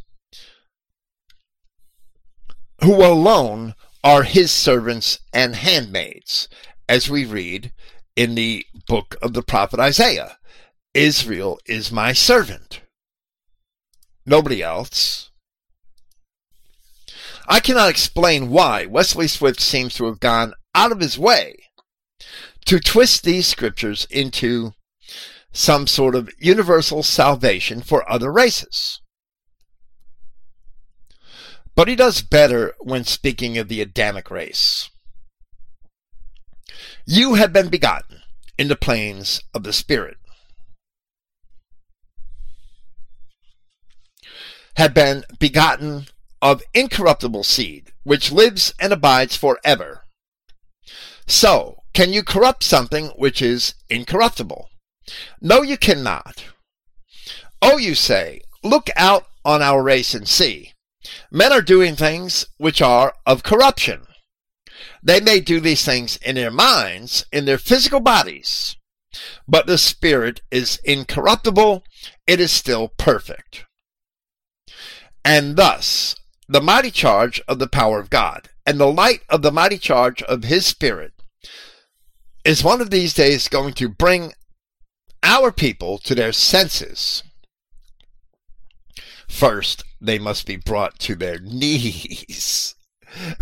who alone are his servants and handmaids, as we read in the book of the prophet Isaiah. Israel is my servant. Nobody else. I cannot explain why Wesley Swift seems to have gone out of his way to twist these scriptures into some sort of universal salvation for other races. But he does better when speaking of the Adamic race. You have been begotten in the planes of the Spirit. Have been begotten of incorruptible seed, which lives and abides forever. So, can you corrupt something which is incorruptible? No, you cannot. Oh, you say, look out on our race and see. Men are doing things which are of corruption. They may do these things in their minds, in their physical bodies, but the spirit is incorruptible. It is still perfect. And thus, the mighty charge of the power of God and the light of the mighty charge of His Spirit is one of these days going to bring our people to their senses. First, they must be brought to their knees.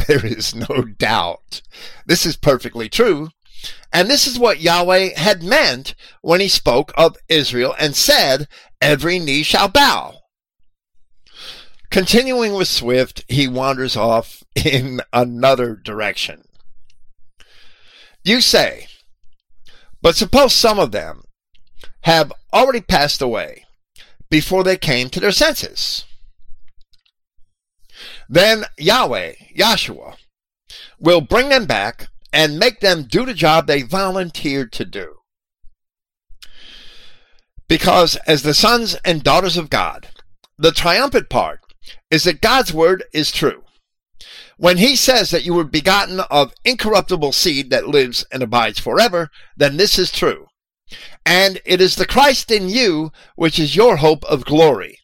There is no doubt. This is perfectly true. And this is what Yahweh had meant when he spoke of Israel and said, Every knee shall bow. Continuing with Swift, he wanders off in another direction. You say, but suppose some of them have already passed away, before they came to their senses. Then Yahweh, Yahshua, will bring them back and make them do the job they volunteered to do. Because as the sons and daughters of God, the triumphant part is that God's word is true. When he says that you were begotten of incorruptible seed that lives and abides forever, then this is true. And it is the Christ in you which is your hope of glory.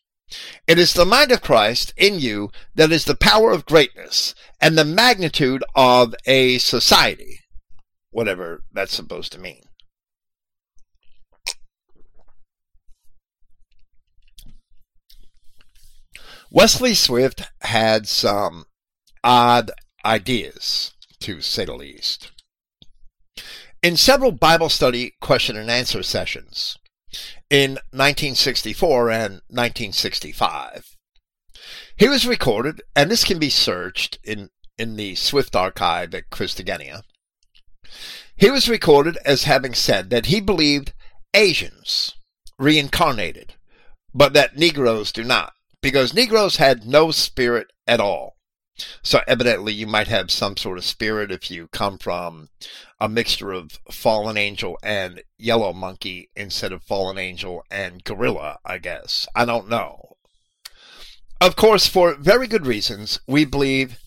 It is the mind of Christ in you that is the power of greatness and the magnitude of a society, whatever that's supposed to mean. Wesley Swift had some odd ideas, to say the least. In several Bible study question and answer sessions in 1964 and 1965, he was recorded, and this can be searched in, in the Swift archive at Christogenea. He was recorded as having said that he believed Asians reincarnated, but that Negroes do not because Negroes had no spirit at all. So evidently you might have some sort of spirit if you come from a mixture of fallen angel and yellow monkey instead of fallen angel and gorilla, I guess. I don't know. Of course, for very good reasons, we believe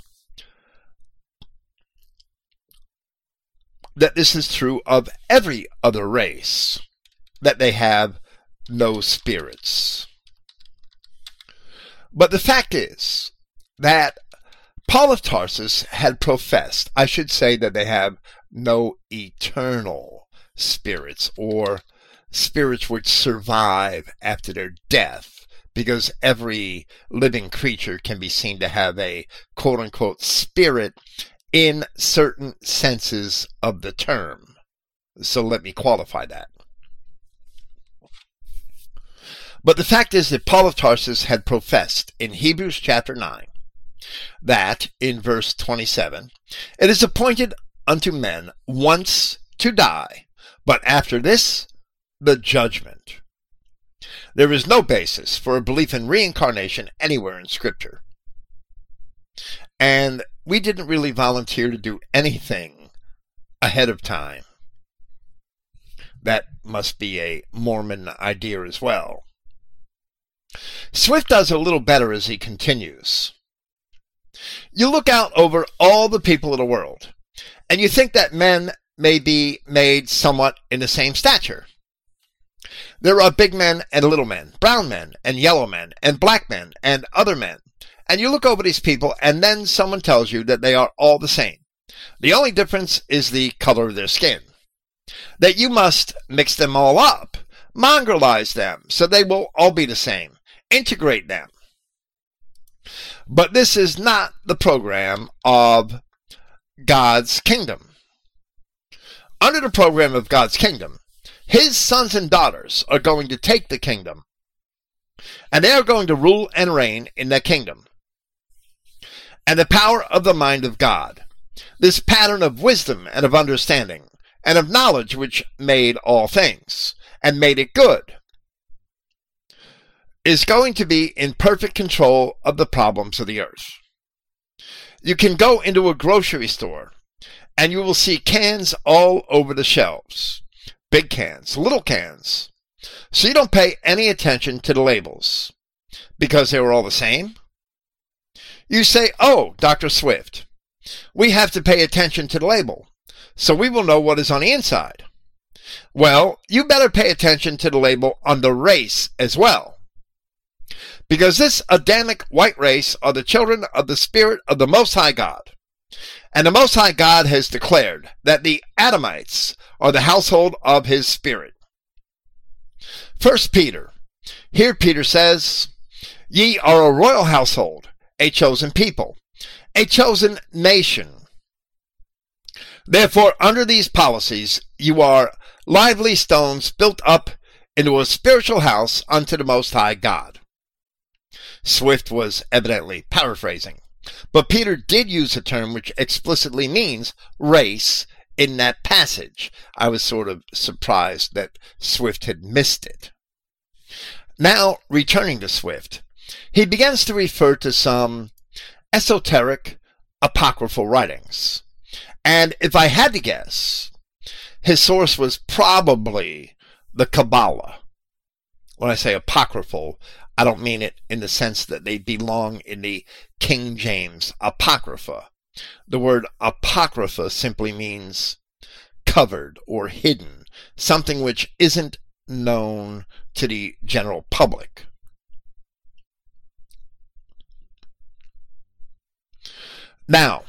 that this is true of every other race, that they have no spirits. But the fact is that Paul of Tarsus had professed, I should say that they have no eternal spirits or spirits which survive after their death because every living creature can be seen to have a quote unquote spirit in certain senses of the term. So let me qualify that. But the fact is that Paul of Tarsus had professed in Hebrews chapter 9 that, in verse 27, it is appointed unto men once to die, but after this, the judgment. There is no basis for a belief in reincarnation anywhere in Scripture. And we didn't really volunteer to do anything ahead of time. That must be a Mormon idea as well. Swift does a little better as he continues. You look out over all the people of the world, and you think that men may be made somewhat in the same stature. There are big men and little men, brown men and yellow men, and black men and other men. And you look over these people, and then someone tells you that they are all the same. The only difference is the color of their skin. That you must mix them all up, mongrelize them, so they will all be the same integrate them. But this is not the program of God's kingdom. Under the program of God's kingdom, his sons and daughters are going to take the kingdom, and they are going to rule and reign in that kingdom. And the power of the mind of God, this pattern of wisdom and of understanding, and of knowledge which made all things, and made it good, is going to be in perfect control of the problems of the earth. You can go into a grocery store and you will see cans all over the shelves. Big cans, little cans. So you don't pay any attention to the labels because they were all the same. You say, Oh, Dr. Swift, we have to pay attention to the label so we will know what is on the inside. Well, you better pay attention to the label on the race as well. Because this Adamic white race are the children of the Spirit of the Most High God. And the Most High God has declared that the Adamites are the household of his Spirit. First Peter. Here Peter says, Ye are a royal household, a chosen people, a chosen nation. Therefore, under these policies, you are lively stones built up into a spiritual house unto the Most High God. Swift was evidently paraphrasing. But Peter did use a term which explicitly means race in that passage. I was sort of surprised that Swift had missed it. Now, returning to Swift, he begins to refer to some esoteric, apocryphal writings. And if I had to guess, his source was probably the Kabbalah. When I say apocryphal, I don't mean it in the sense that they belong in the King James Apocrypha. The word Apocrypha simply means covered or hidden, something which isn't known to the general public. Now,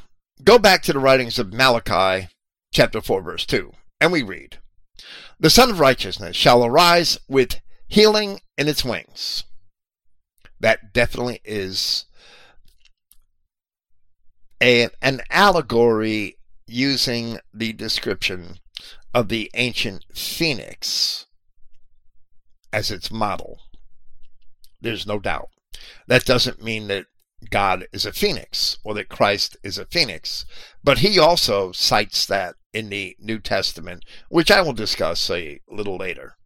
go back to the writings of Malachi, chapter 4, verse 2, and we read, The Sun of Righteousness shall arise with healing in its wings. That definitely is a, an allegory using the description of the ancient phoenix as its model. There's no doubt. That doesn't mean that God is a phoenix or that Christ is a phoenix, but he also cites that in the New Testament, which I will discuss a little later.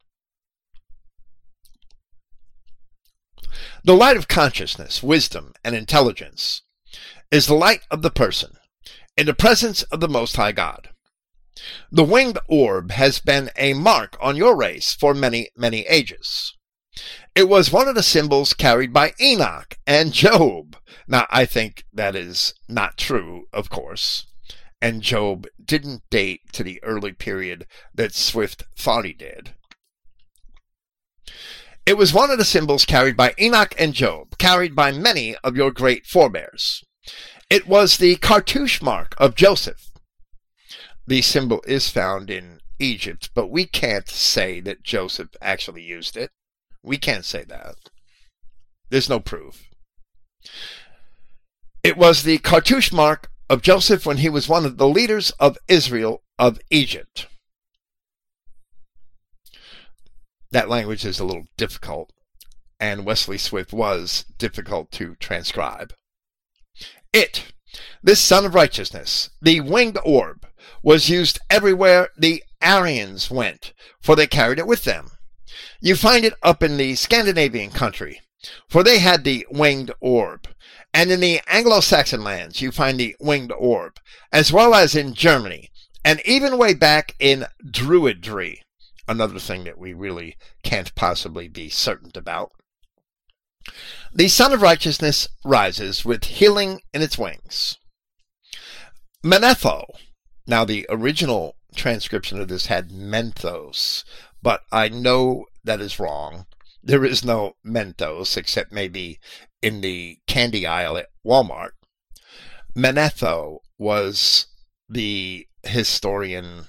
The light of consciousness, wisdom, and intelligence is the light of the person in the presence of the Most High God. The winged orb has been a mark on your race for many, many ages. It was one of the symbols carried by Enoch and Job. Now, I think that is not true, of course. And Job didn't date to the early period that Swift thought he did. It was one of the symbols carried by Enoch and Job, carried by many of your great forebears. It was the cartouche mark of Joseph, the symbol is found in Egypt, but we can't say that Joseph actually used it. We can't say that. There's no proof. It was the cartouche mark of Joseph when he was one of the leaders of Israel of Egypt. That language is a little difficult, and Wesley Swift was difficult to transcribe. It, this Sun of Righteousness, the winged orb, was used everywhere the Aryans went, for they carried it with them. You find it up in the Scandinavian country, for they had the winged orb. And in the Anglo-Saxon lands, you find the winged orb, as well as in Germany, and even way back in Druidry, another thing that we really can't possibly be certain about. The Sun of Righteousness rises with healing in its wings. Manetho, now, the original transcription of this had Menthos, but I know that is wrong. There is no Mentos except maybe in the candy aisle at Walmart. Manetho was the historian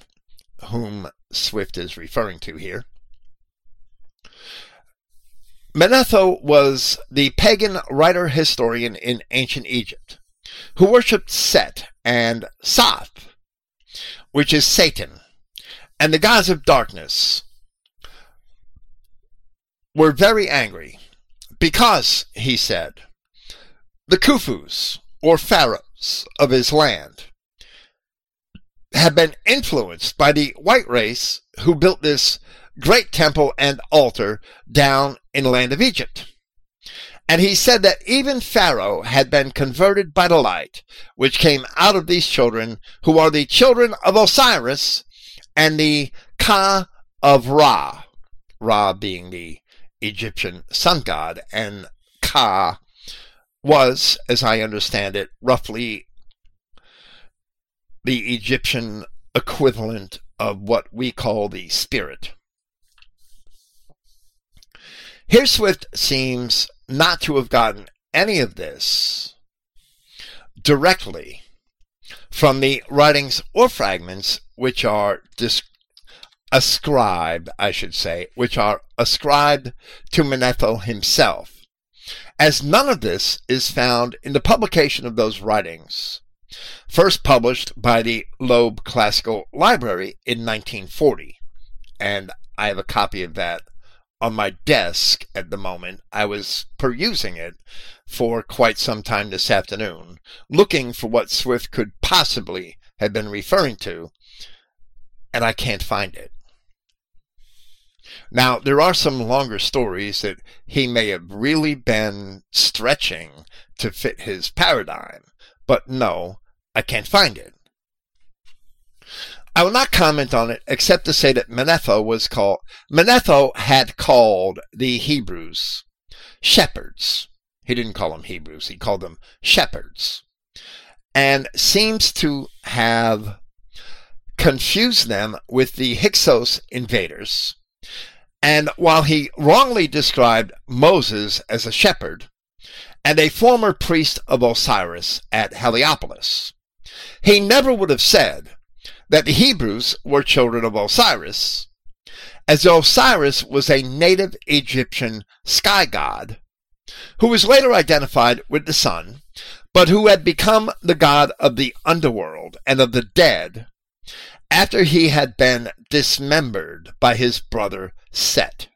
whom Swift is referring to here. Manetho was the pagan writer historian in ancient Egypt who worshipped Set and Sath which is Satan, and the gods of darkness were very angry because, he said, the Khufus, or pharaohs of his land, had been influenced by the white race who built this great temple and altar down in the land of Egypt. And he said that even Pharaoh had been converted by the light, which came out of these children, who are the children of Osiris and the Ka of Ra. Ra being the Egyptian sun god, and Ka was, as I understand it, roughly the Egyptian equivalent of what we call the spirit. Here Swift seems not to have gotten any of this directly from the writings or fragments which are dis- ascribed, I should say, which are ascribed to Manetho himself, as none of this is found in the publication of those writings, first published by the Loeb Classical Library in 1940, and I have a copy of that on my desk at the moment. I was perusing it for quite some time this afternoon, looking for what Swift could possibly have been referring to, and I can't find it. Now, there are some longer stories that he may have really been stretching to fit his paradigm, but no, I can't find it. I will not comment on it except to say that Manetho was called Manetho had called the Hebrews shepherds. He didn't call them Hebrews, he called them shepherds. And seems to have confused them with the Hyksos invaders. And while he wrongly described Moses as a shepherd and a former priest of Osiris at Heliopolis, he never would have said that the Hebrews were children of Osiris, as Osiris was a native Egyptian sky god who was later identified with the sun, but who had become the god of the underworld and of the dead after he had been dismembered by his brother Set.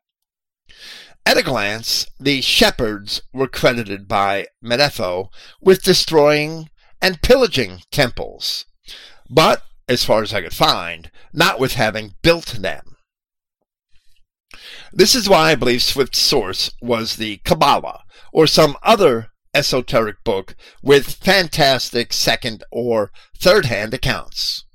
At a glance, the shepherds were credited by Manetho with destroying and pillaging temples, but as far as I could find, not with having built them. This is why I believe Swift's source was the Kabbalah or some other esoteric book with fantastic second or third hand accounts.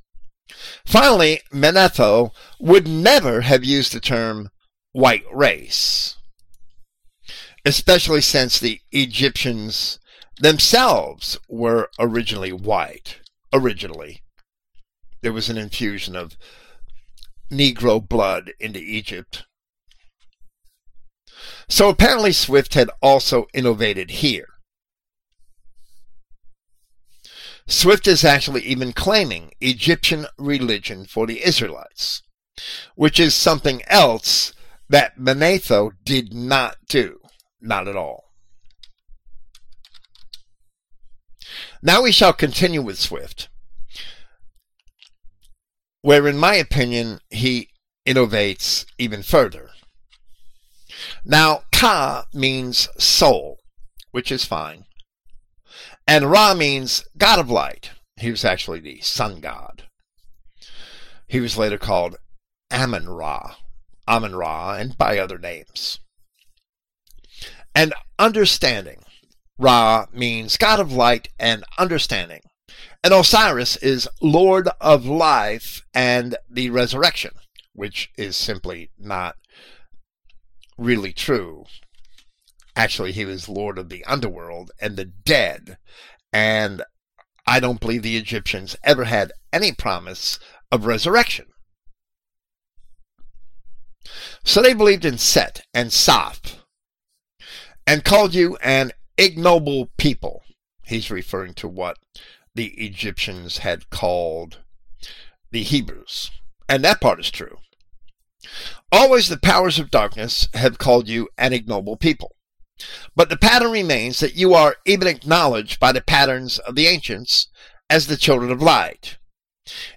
Finally, Manetho would never have used the term white race, especially since the Egyptians themselves were originally white. Originally, there was an infusion of Negro blood into Egypt. So apparently Swift had also innovated here. Swift is actually even claiming Egyptian religion for the Israelites, which is something else that Manetho did not do. Not at all. Now we shall continue with Swift where, in my opinion, he innovates even further. Now, Ka means soul, which is fine. And Ra means God of light. He was actually the sun god. He was later called Amun Ra, Amun Ra, and by other names. And understanding. Ra means God of light and understanding. And Osiris is Lord of life and the resurrection, which is simply not really true. Actually, he was Lord of the underworld and the dead. And I don't believe the Egyptians ever had any promise of resurrection. So they believed in Set and Soph and called you an ignoble people. He's referring to what the Egyptians had called the Hebrews. And that part is true. Always the powers of darkness have called you an ignoble people. But the pattern remains that you are even acknowledged by the patterns of the ancients as the children of light.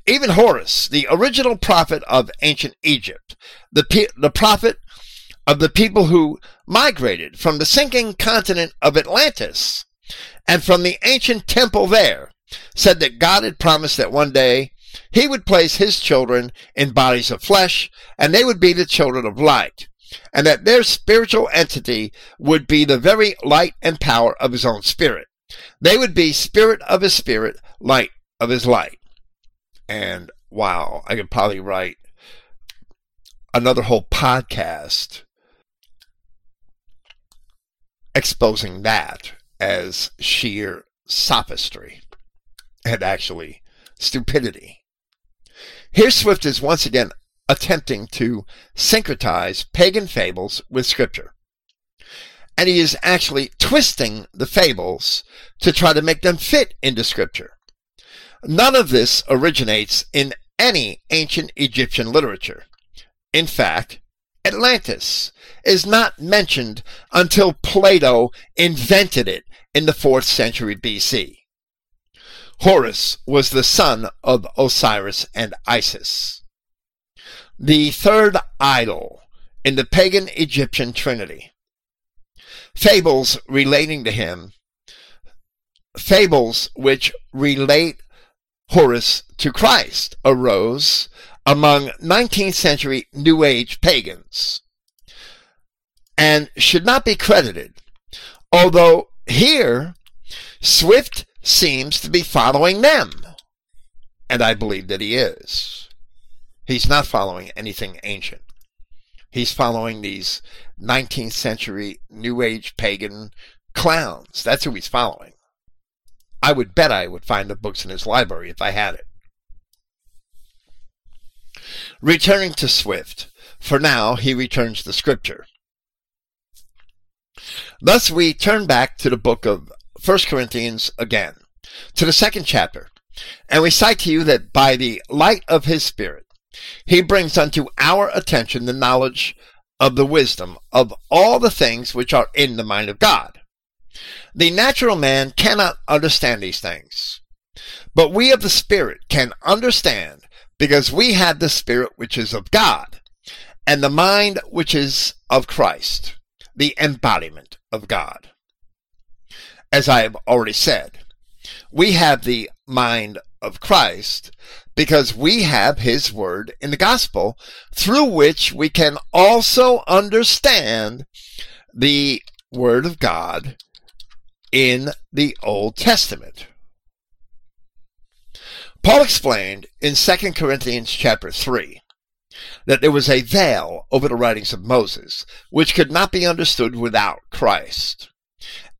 Even Horus, the original prophet of ancient Egypt, the, the prophet of the people who migrated from the sinking continent of Atlantis and from the ancient temple there, said that God had promised that one day he would place his children in bodies of flesh and they would be the children of light and that their spiritual entity would be the very light and power of his own spirit. They would be spirit of his spirit, light of his light. And wow, I could probably write another whole podcast exposing that as sheer sophistry and actually stupidity. Here Swift is once again attempting to syncretize pagan fables with scripture. And he is actually twisting the fables to try to make them fit into scripture. None of this originates in any ancient Egyptian literature. In fact, Atlantis is not mentioned until Plato invented it in the 4th century BC. Horus was the son of Osiris and Isis. The third idol in the pagan Egyptian trinity. Fables relating to him, fables which relate Horus to Christ arose among 19th century New Age pagans and should not be credited, although here Swift seems to be following them. And I believe that he is. He's not following anything ancient. He's following these 19th century New Age pagan clowns. That's who he's following. I would bet I would find the books in his library if I had it. Returning to Swift, for now he returns to Scripture. Thus we turn back to the book of 1 Corinthians again, to the second chapter, and we cite to you that by the light of his Spirit, he brings unto our attention the knowledge of the wisdom of all the things which are in the mind of God. The natural man cannot understand these things, but we of the Spirit can understand because we have the Spirit which is of God and the mind which is of Christ, the embodiment of God. As I have already said, we have the mind of Christ because we have his word in the gospel through which we can also understand the word of God in the Old Testament. Paul explained in 2 Corinthians chapter 3 that there was a veil over the writings of Moses, which could not be understood without Christ.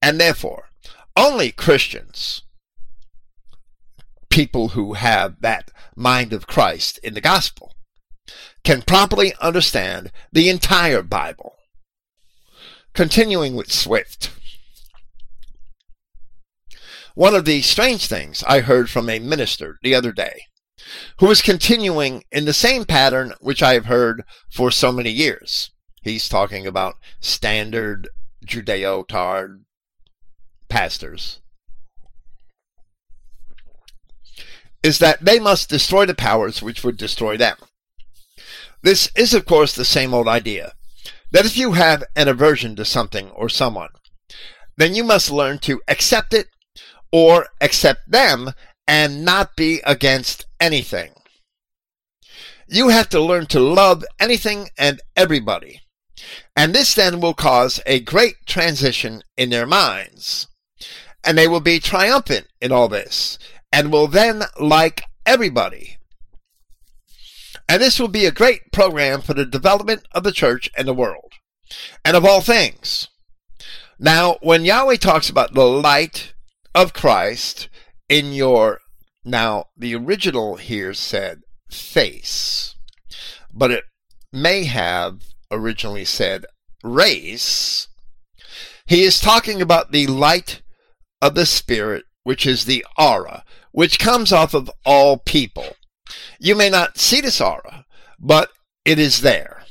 And therefore, only Christians, people who have that mind of Christ in the gospel, can properly understand the entire Bible. Continuing with Swift. One of the strange things I heard from a minister the other day, who is continuing in the same pattern which I have heard for so many years. He's talking about standard Judeo Tard pastors. Is that they must destroy the powers which would destroy them. This is, of course, the same old idea that if you have an aversion to something or someone, then you must learn to accept it or accept them and not be against anything. You have to learn to love anything and everybody. And this then will cause a great transition in their minds. And they will be triumphant in all this and will then like everybody. And this will be a great program for the development of the church and the world and of all things. Now, when Yahweh talks about the light of Christ in your now the original here said face but it may have originally said race. He is talking about the light of the spirit which is the aura which comes off of all people. You may not see this aura but it is there.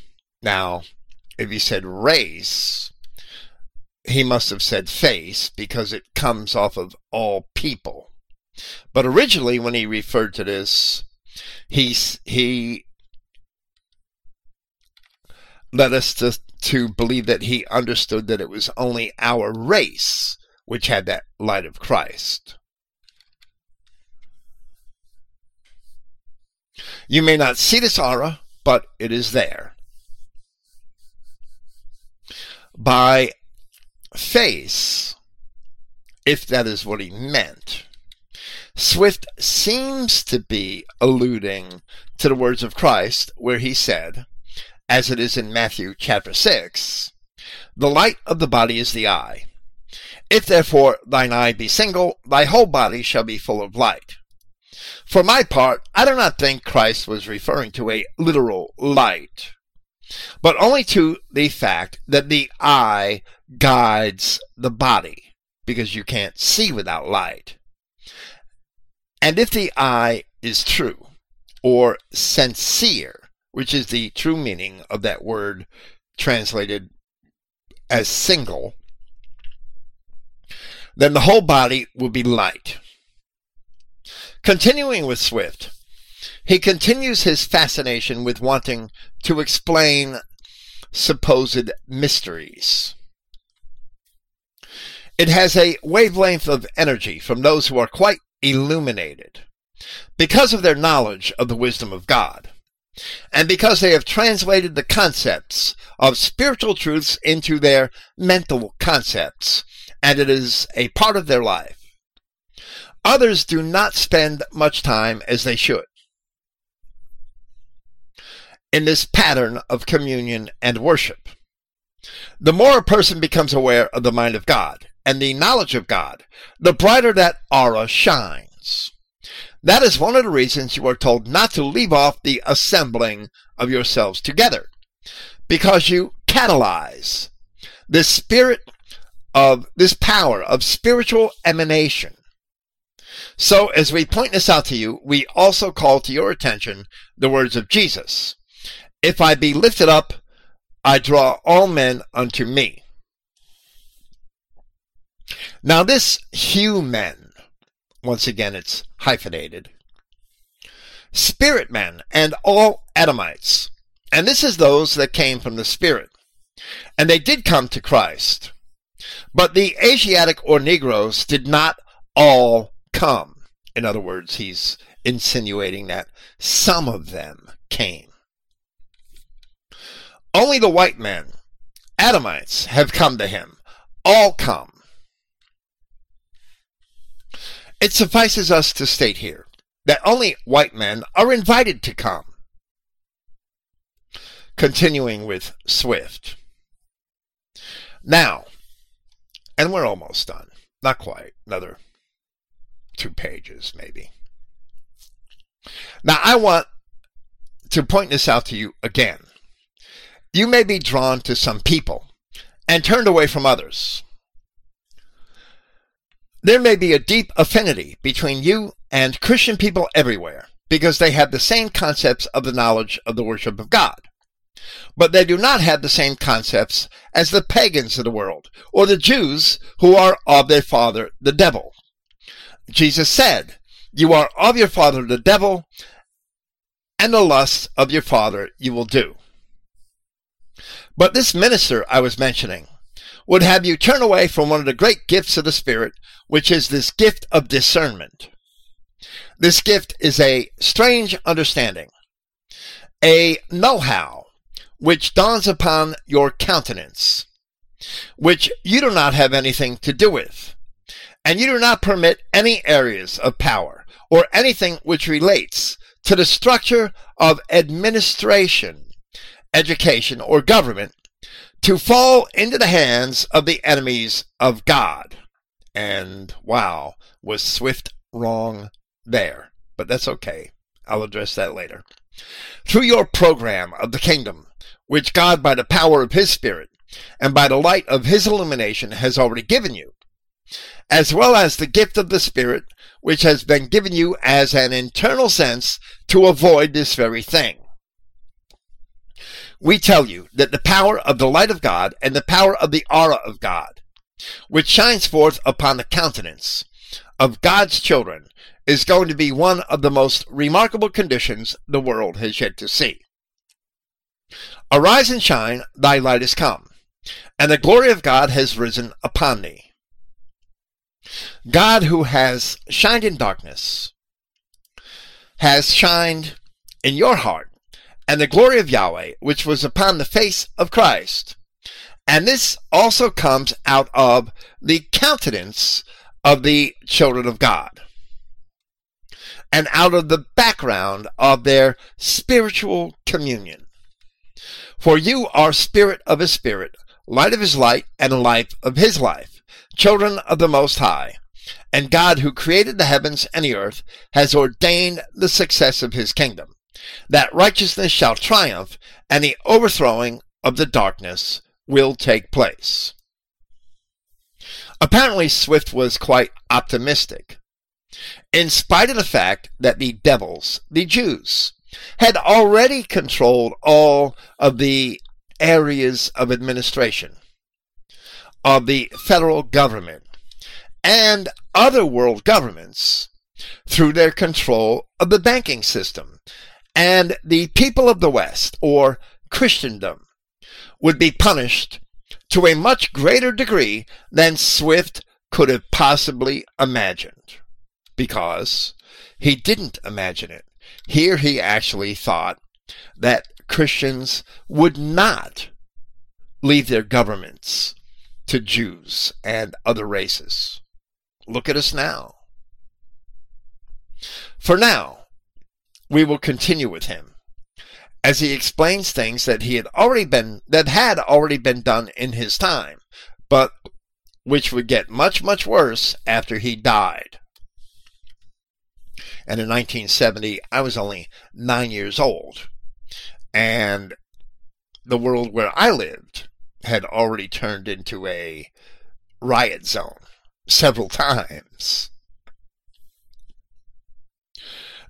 Now if he said race he must have said face because it comes off of all people. But originally, when he referred to this, he, he led us to, to believe that he understood that it was only our race which had that light of Christ. You may not see this aura, but it is there. By face, if that is what he meant. Swift seems to be alluding to the words of Christ where he said, as it is in Matthew chapter 6, the light of the body is the eye. If therefore thine eye be single, thy whole body shall be full of light. For my part, I do not think Christ was referring to a literal light, but only to the fact that the eye guides the body because you can't see without light. And if the eye is true or sincere, which is the true meaning of that word translated as single, then the whole body will be light. Continuing with Swift, he continues his fascination with wanting to explain supposed mysteries. It has a wavelength of energy from those who are quite illuminated. because of their knowledge of the wisdom of God, and because they have translated the concepts of spiritual truths into their mental concepts, and it is a part of their life. Others do not spend much time as they should in this pattern of communion and worship. The more a person becomes aware of the mind of God and the knowledge of God, the brighter that aura shines. That is one of the reasons you are told not to leave off the assembling of yourselves together, because you catalyze this spirit of this power of spiritual emanation. So, as we point this out to you, we also call to your attention the words of Jesus If I be lifted up, I draw all men unto me. Now, this human, once again, it's hyphenated, spirit men and all Adamites, and this is those that came from the Spirit. And they did come to Christ. But the Asiatic or Negroes did not all come. In other words, he's insinuating that some of them came. Only the white men, Adamites, have come to him. All come. It suffices us to state here that only white men are invited to come. Continuing with Swift. Now, and we're almost done. Not quite. Another two pages, maybe. Now, I want to point this out to you again. You may be drawn to some people and turned away from others. There may be a deep affinity between you and Christian people everywhere because they have the same concepts of the knowledge of the worship of God. But they do not have the same concepts as the pagans of the world or the Jews who are of their father, the devil. Jesus said, You are of your father, the devil, and the lusts of your father you will do. But this minister I was mentioning would have you turn away from one of the great gifts of the Spirit, which is this gift of discernment. This gift is a strange understanding, a know how, which dawns upon your countenance, which you do not have anything to do with, and you do not permit any areas of power or anything which relates to the structure of administration education, or government to fall into the hands of the enemies of God. And wow, was Swift wrong there. But that's okay. I'll address that later. Through your program of the kingdom, which God, by the power of His Spirit and by the light of His illumination, has already given you, as well as the gift of the Spirit, which has been given you as an internal sense to avoid this very thing we tell you that the power of the light of God and the power of the aura of God, which shines forth upon the countenance of God's children, is going to be one of the most remarkable conditions the world has yet to see. Arise and shine, thy light is come, and the glory of God has risen upon thee. God, who has shined in darkness, has shined in your heart and the glory of Yahweh, which was upon the face of Christ. And this also comes out of the countenance of the children of God and out of the background of their spiritual communion. For you are spirit of his spirit, light of his light, and life of his life, children of the Most High. And God, who created the heavens and the earth, has ordained the success of his kingdom that righteousness shall triumph, and the overthrowing of the darkness will take place. Apparently, Swift was quite optimistic, in spite of the fact that the devils, the Jews, had already controlled all of the areas of administration of the federal government and other world governments through their control of the banking system and the people of the West, or Christendom, would be punished to a much greater degree than Swift could have possibly imagined. Because he didn't imagine it. Here he actually thought that Christians would not leave their governments to Jews and other races. Look at us now. For now, we will continue with him as he explains things that he had already been that had already been done in his time, but which would get much much worse after he died. And in 1970, I was only 9 years old. And the world where I lived had already turned into a riot zone several times.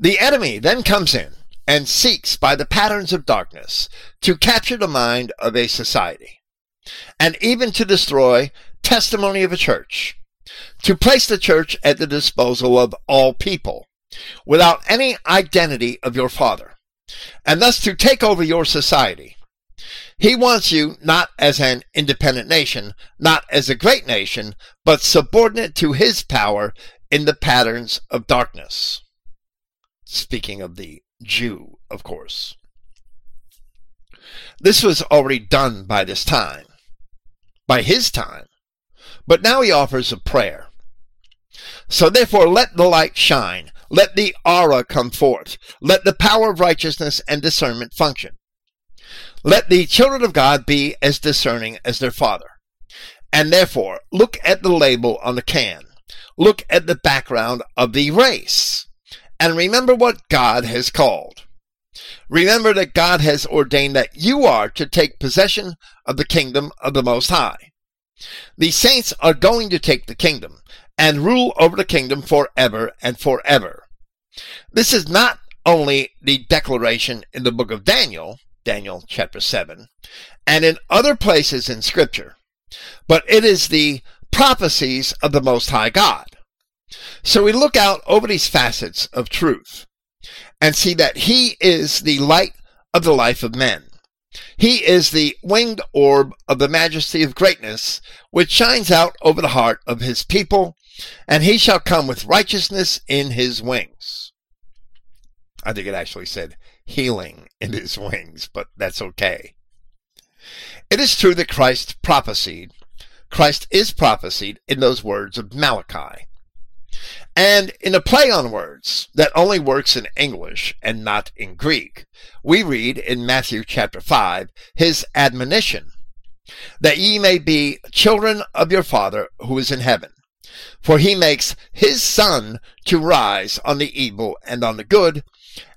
The enemy then comes in and seeks by the patterns of darkness to capture the mind of a society and even to destroy testimony of a church, to place the church at the disposal of all people without any identity of your father, and thus to take over your society. He wants you not as an independent nation, not as a great nation, but subordinate to his power in the patterns of darkness. Speaking of the Jew, of course. This was already done by this time, by his time, but now he offers a prayer. So therefore let the light shine, let the aura come forth, let the power of righteousness and discernment function. Let the children of God be as discerning as their Father. And therefore, look at the label on the can. Look at the background of the race. And remember what God has called. Remember that God has ordained that you are to take possession of the kingdom of the Most High. The saints are going to take the kingdom and rule over the kingdom forever and forever. This is not only the declaration in the book of Daniel, Daniel chapter 7, and in other places in Scripture, but it is the prophecies of the Most High God. So we look out over these facets of truth and see that He is the light of the life of men. He is the winged orb of the majesty of greatness, which shines out over the heart of His people, and He shall come with righteousness in His wings. I think it actually said healing in his wings, but that's okay. It is true that Christ prophesied. Christ is prophesied in those words of Malachi. And in a play on words that only works in English and not in Greek, we read in Matthew chapter 5 his admonition that ye may be children of your Father who is in heaven. For he makes his sun to rise on the evil and on the good,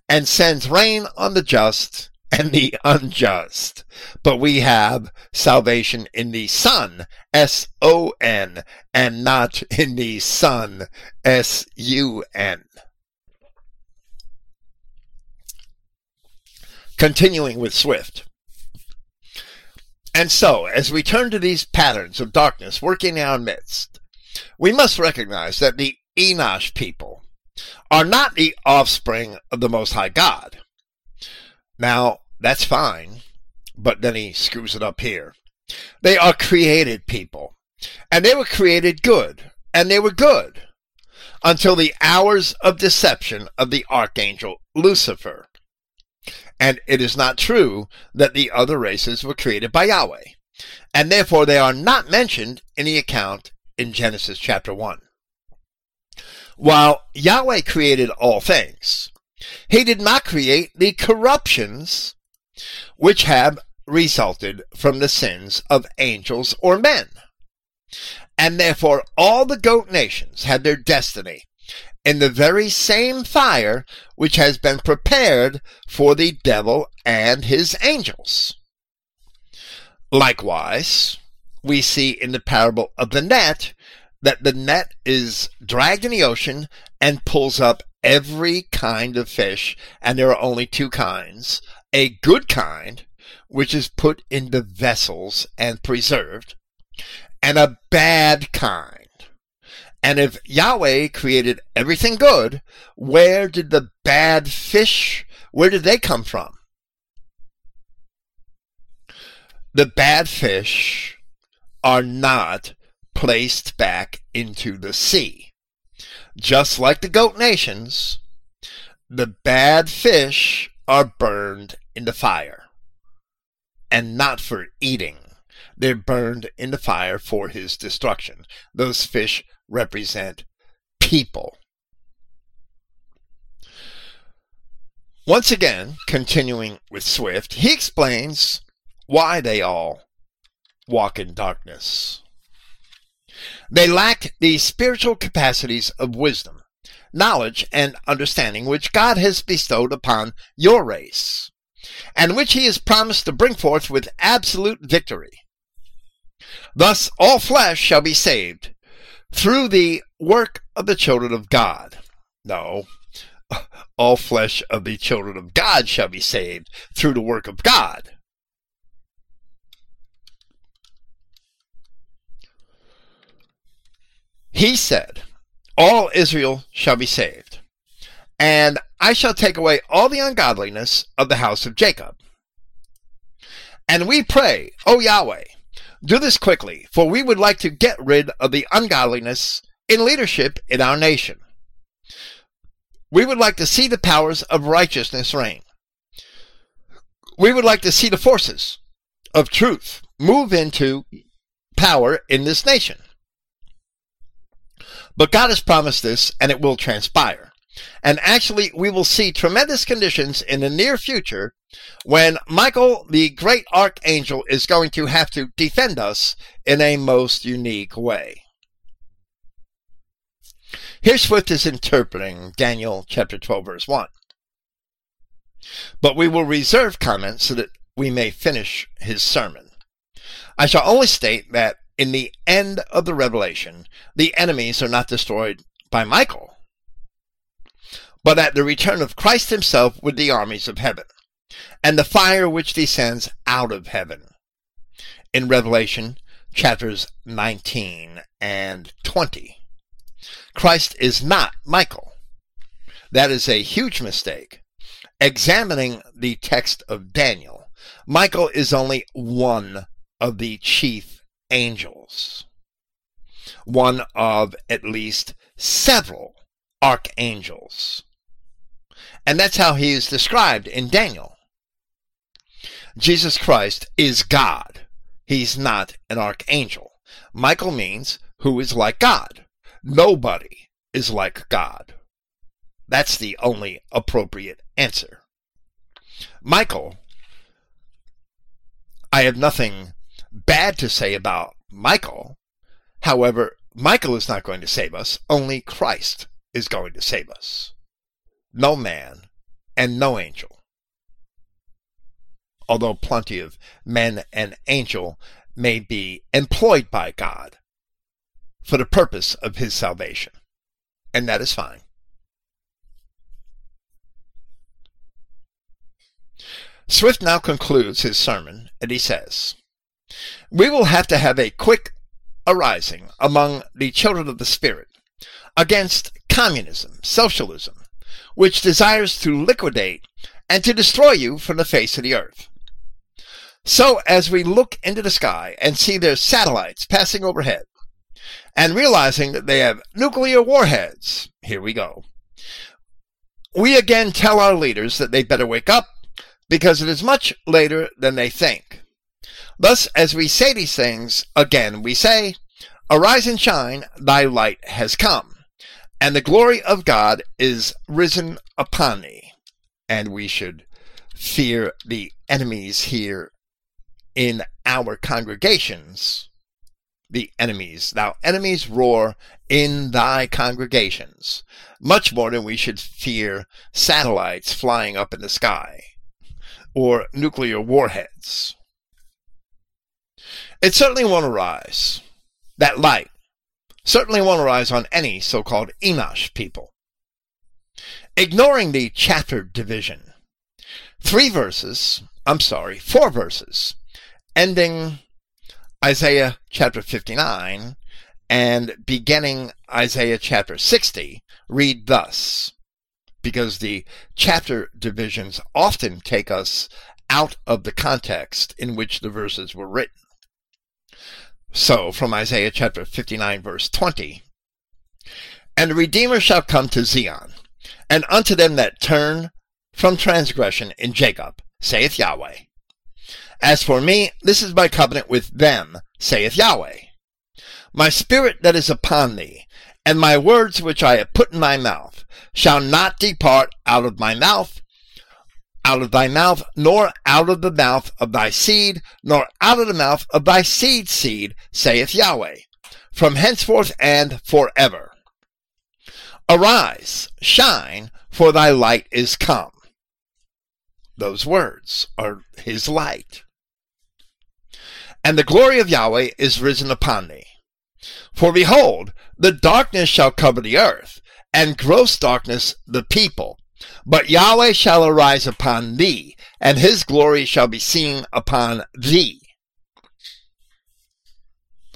and sends rain on the just and the unjust. But we have salvation in the Son, S O N, and not in the Son, S U N. Continuing with Swift. And so, as we turn to these patterns of darkness working in our midst, we must recognize that the Enosh people are not the offspring of the Most High God. Now, that's fine, but then he screws it up here. They are created people, and they were created good, and they were good until the hours of deception of the archangel Lucifer. And it is not true that the other races were created by Yahweh, and therefore they are not mentioned in the account in Genesis chapter 1. While Yahweh created all things, he did not create the corruptions which have resulted from the sins of angels or men. And therefore all the goat nations had their destiny in the very same fire which has been prepared for the devil and his angels. Likewise, we see in the parable of the net that the net is dragged in the ocean and pulls up every kind of fish, and there are only two kinds. A good kind, which is put into vessels and preserved, and a bad kind. And if Yahweh created everything good, where did the bad fish, where did they come from? The bad fish are not placed back into the sea. Just like the goat nations, the bad fish are burned in the fire. And not for eating. They're burned in the fire for his destruction. Those fish represent people. Once again, continuing with Swift, he explains why they all walk in darkness. They lack the spiritual capacities of wisdom, knowledge, and understanding which God has bestowed upon your race, and which he has promised to bring forth with absolute victory. Thus all flesh shall be saved through the work of the children of God. No, all flesh of the children of God shall be saved through the work of God. He said, All Israel shall be saved, and I shall take away all the ungodliness of the house of Jacob. And we pray, O Yahweh, do this quickly, for we would like to get rid of the ungodliness in leadership in our nation. We would like to see the powers of righteousness reign. We would like to see the forces of truth move into power in this nation. But God has promised this, and it will transpire. And actually, we will see tremendous conditions in the near future when Michael, the great archangel, is going to have to defend us in a most unique way. Here Swift is interpreting Daniel chapter 12, verse 1. But we will reserve comments so that we may finish his sermon. I shall only state that in the end of the revelation, the enemies are not destroyed by Michael, but at the return of Christ himself with the armies of heaven, and the fire which descends out of heaven. In Revelation chapters 19 and 20. Christ is not Michael. That is a huge mistake. Examining the text of Daniel, Michael is only one of the chief angels, one of at least several archangels. And that's how he is described in Daniel. Jesus Christ is God. He's not an archangel. Michael means who is like God. Nobody is like God. That's the only appropriate answer. Michael, I have nothing bad to say about Michael. However, Michael is not going to save us. Only Christ is going to save us. No man and no angel. Although plenty of men and angel may be employed by God for the purpose of his salvation. And that is fine. Swift now concludes his sermon and he says, we will have to have a quick arising among the children of the Spirit against communism, socialism, which desires to liquidate and to destroy you from the face of the earth. So, as we look into the sky and see their satellites passing overhead, and realizing that they have nuclear warheads, here we go. We again tell our leaders that they better wake up because it is much later than they think. Thus, as we say these things, again we say, Arise and shine, thy light has come, and the glory of God is risen upon thee. And we should fear the enemies here in our congregations. The enemies. Thou enemies roar in thy congregations, much more than we should fear satellites flying up in the sky or nuclear warheads. It certainly won't arise. That light certainly won't arise on any so-called Enosh people. Ignoring the chapter division, three verses, I'm sorry, four verses, ending Isaiah chapter 59 and beginning Isaiah chapter 60 read thus, because the chapter divisions often take us out of the context in which the verses were written. So, from Isaiah chapter 59, verse 20 And the Redeemer shall come to Zion, and unto them that turn from transgression in Jacob, saith Yahweh. As for me, this is my covenant with them, saith Yahweh. My spirit that is upon thee, and my words which I have put in thy mouth, shall not depart out of my mouth, out of thy mouth, nor out of the mouth of thy seed, nor out of the mouth of thy seed seed, saith Yahweh, from henceforth and forever. Arise, shine, for thy light is come. Those words are his light. And the glory of Yahweh is risen upon thee. For behold, the darkness shall cover the earth, and gross darkness the people. But Yahweh shall arise upon thee, and his glory shall be seen upon thee.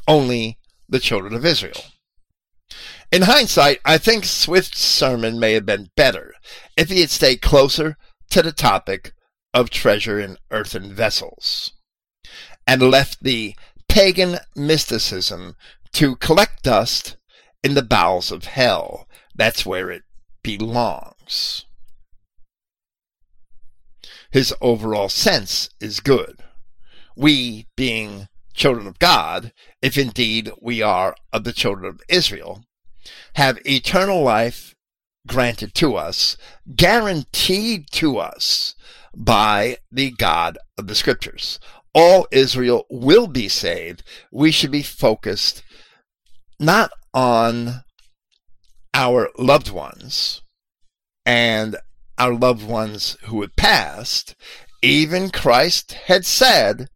Only the children of Israel. In hindsight, I think Swift's sermon may have been better if he had stayed closer to the topic of treasure in earthen vessels and left the pagan mysticism to collect dust in the bowels of hell. That's where it belongs. His overall sense is good. We, being children of God, if indeed we are of the children of Israel, have eternal life granted to us, guaranteed to us by the God of the Scriptures. All Israel will be saved. We should be focused not on our loved ones and our loved ones who had passed. Even Christ had said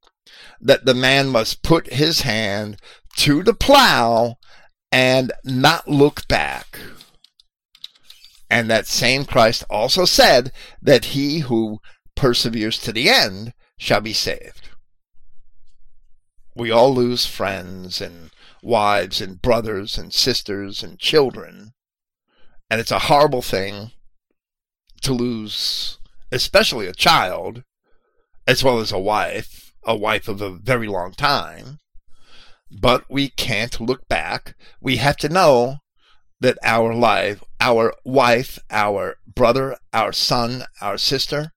that the man must put his hand to the plow and not look back. And that same Christ also said that he who perseveres to the end shall be saved. We all lose friends and wives and brothers and sisters and children. And it's a horrible thing to lose, especially a child, as well as a wife, a wife of a very long time but we can't look back. We have to know that our life, our wife, our brother, our son, our sister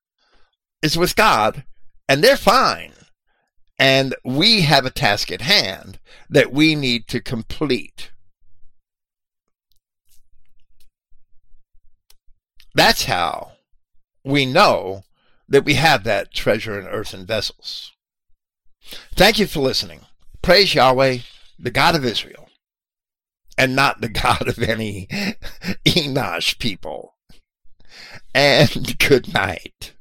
is with God and they're fine. And we have a task at hand that we need to complete. That's how we know that we have that treasure in earthen vessels. Thank you for listening. Praise Yahweh, the God of Israel, and not the God of any Enosh people. And good night.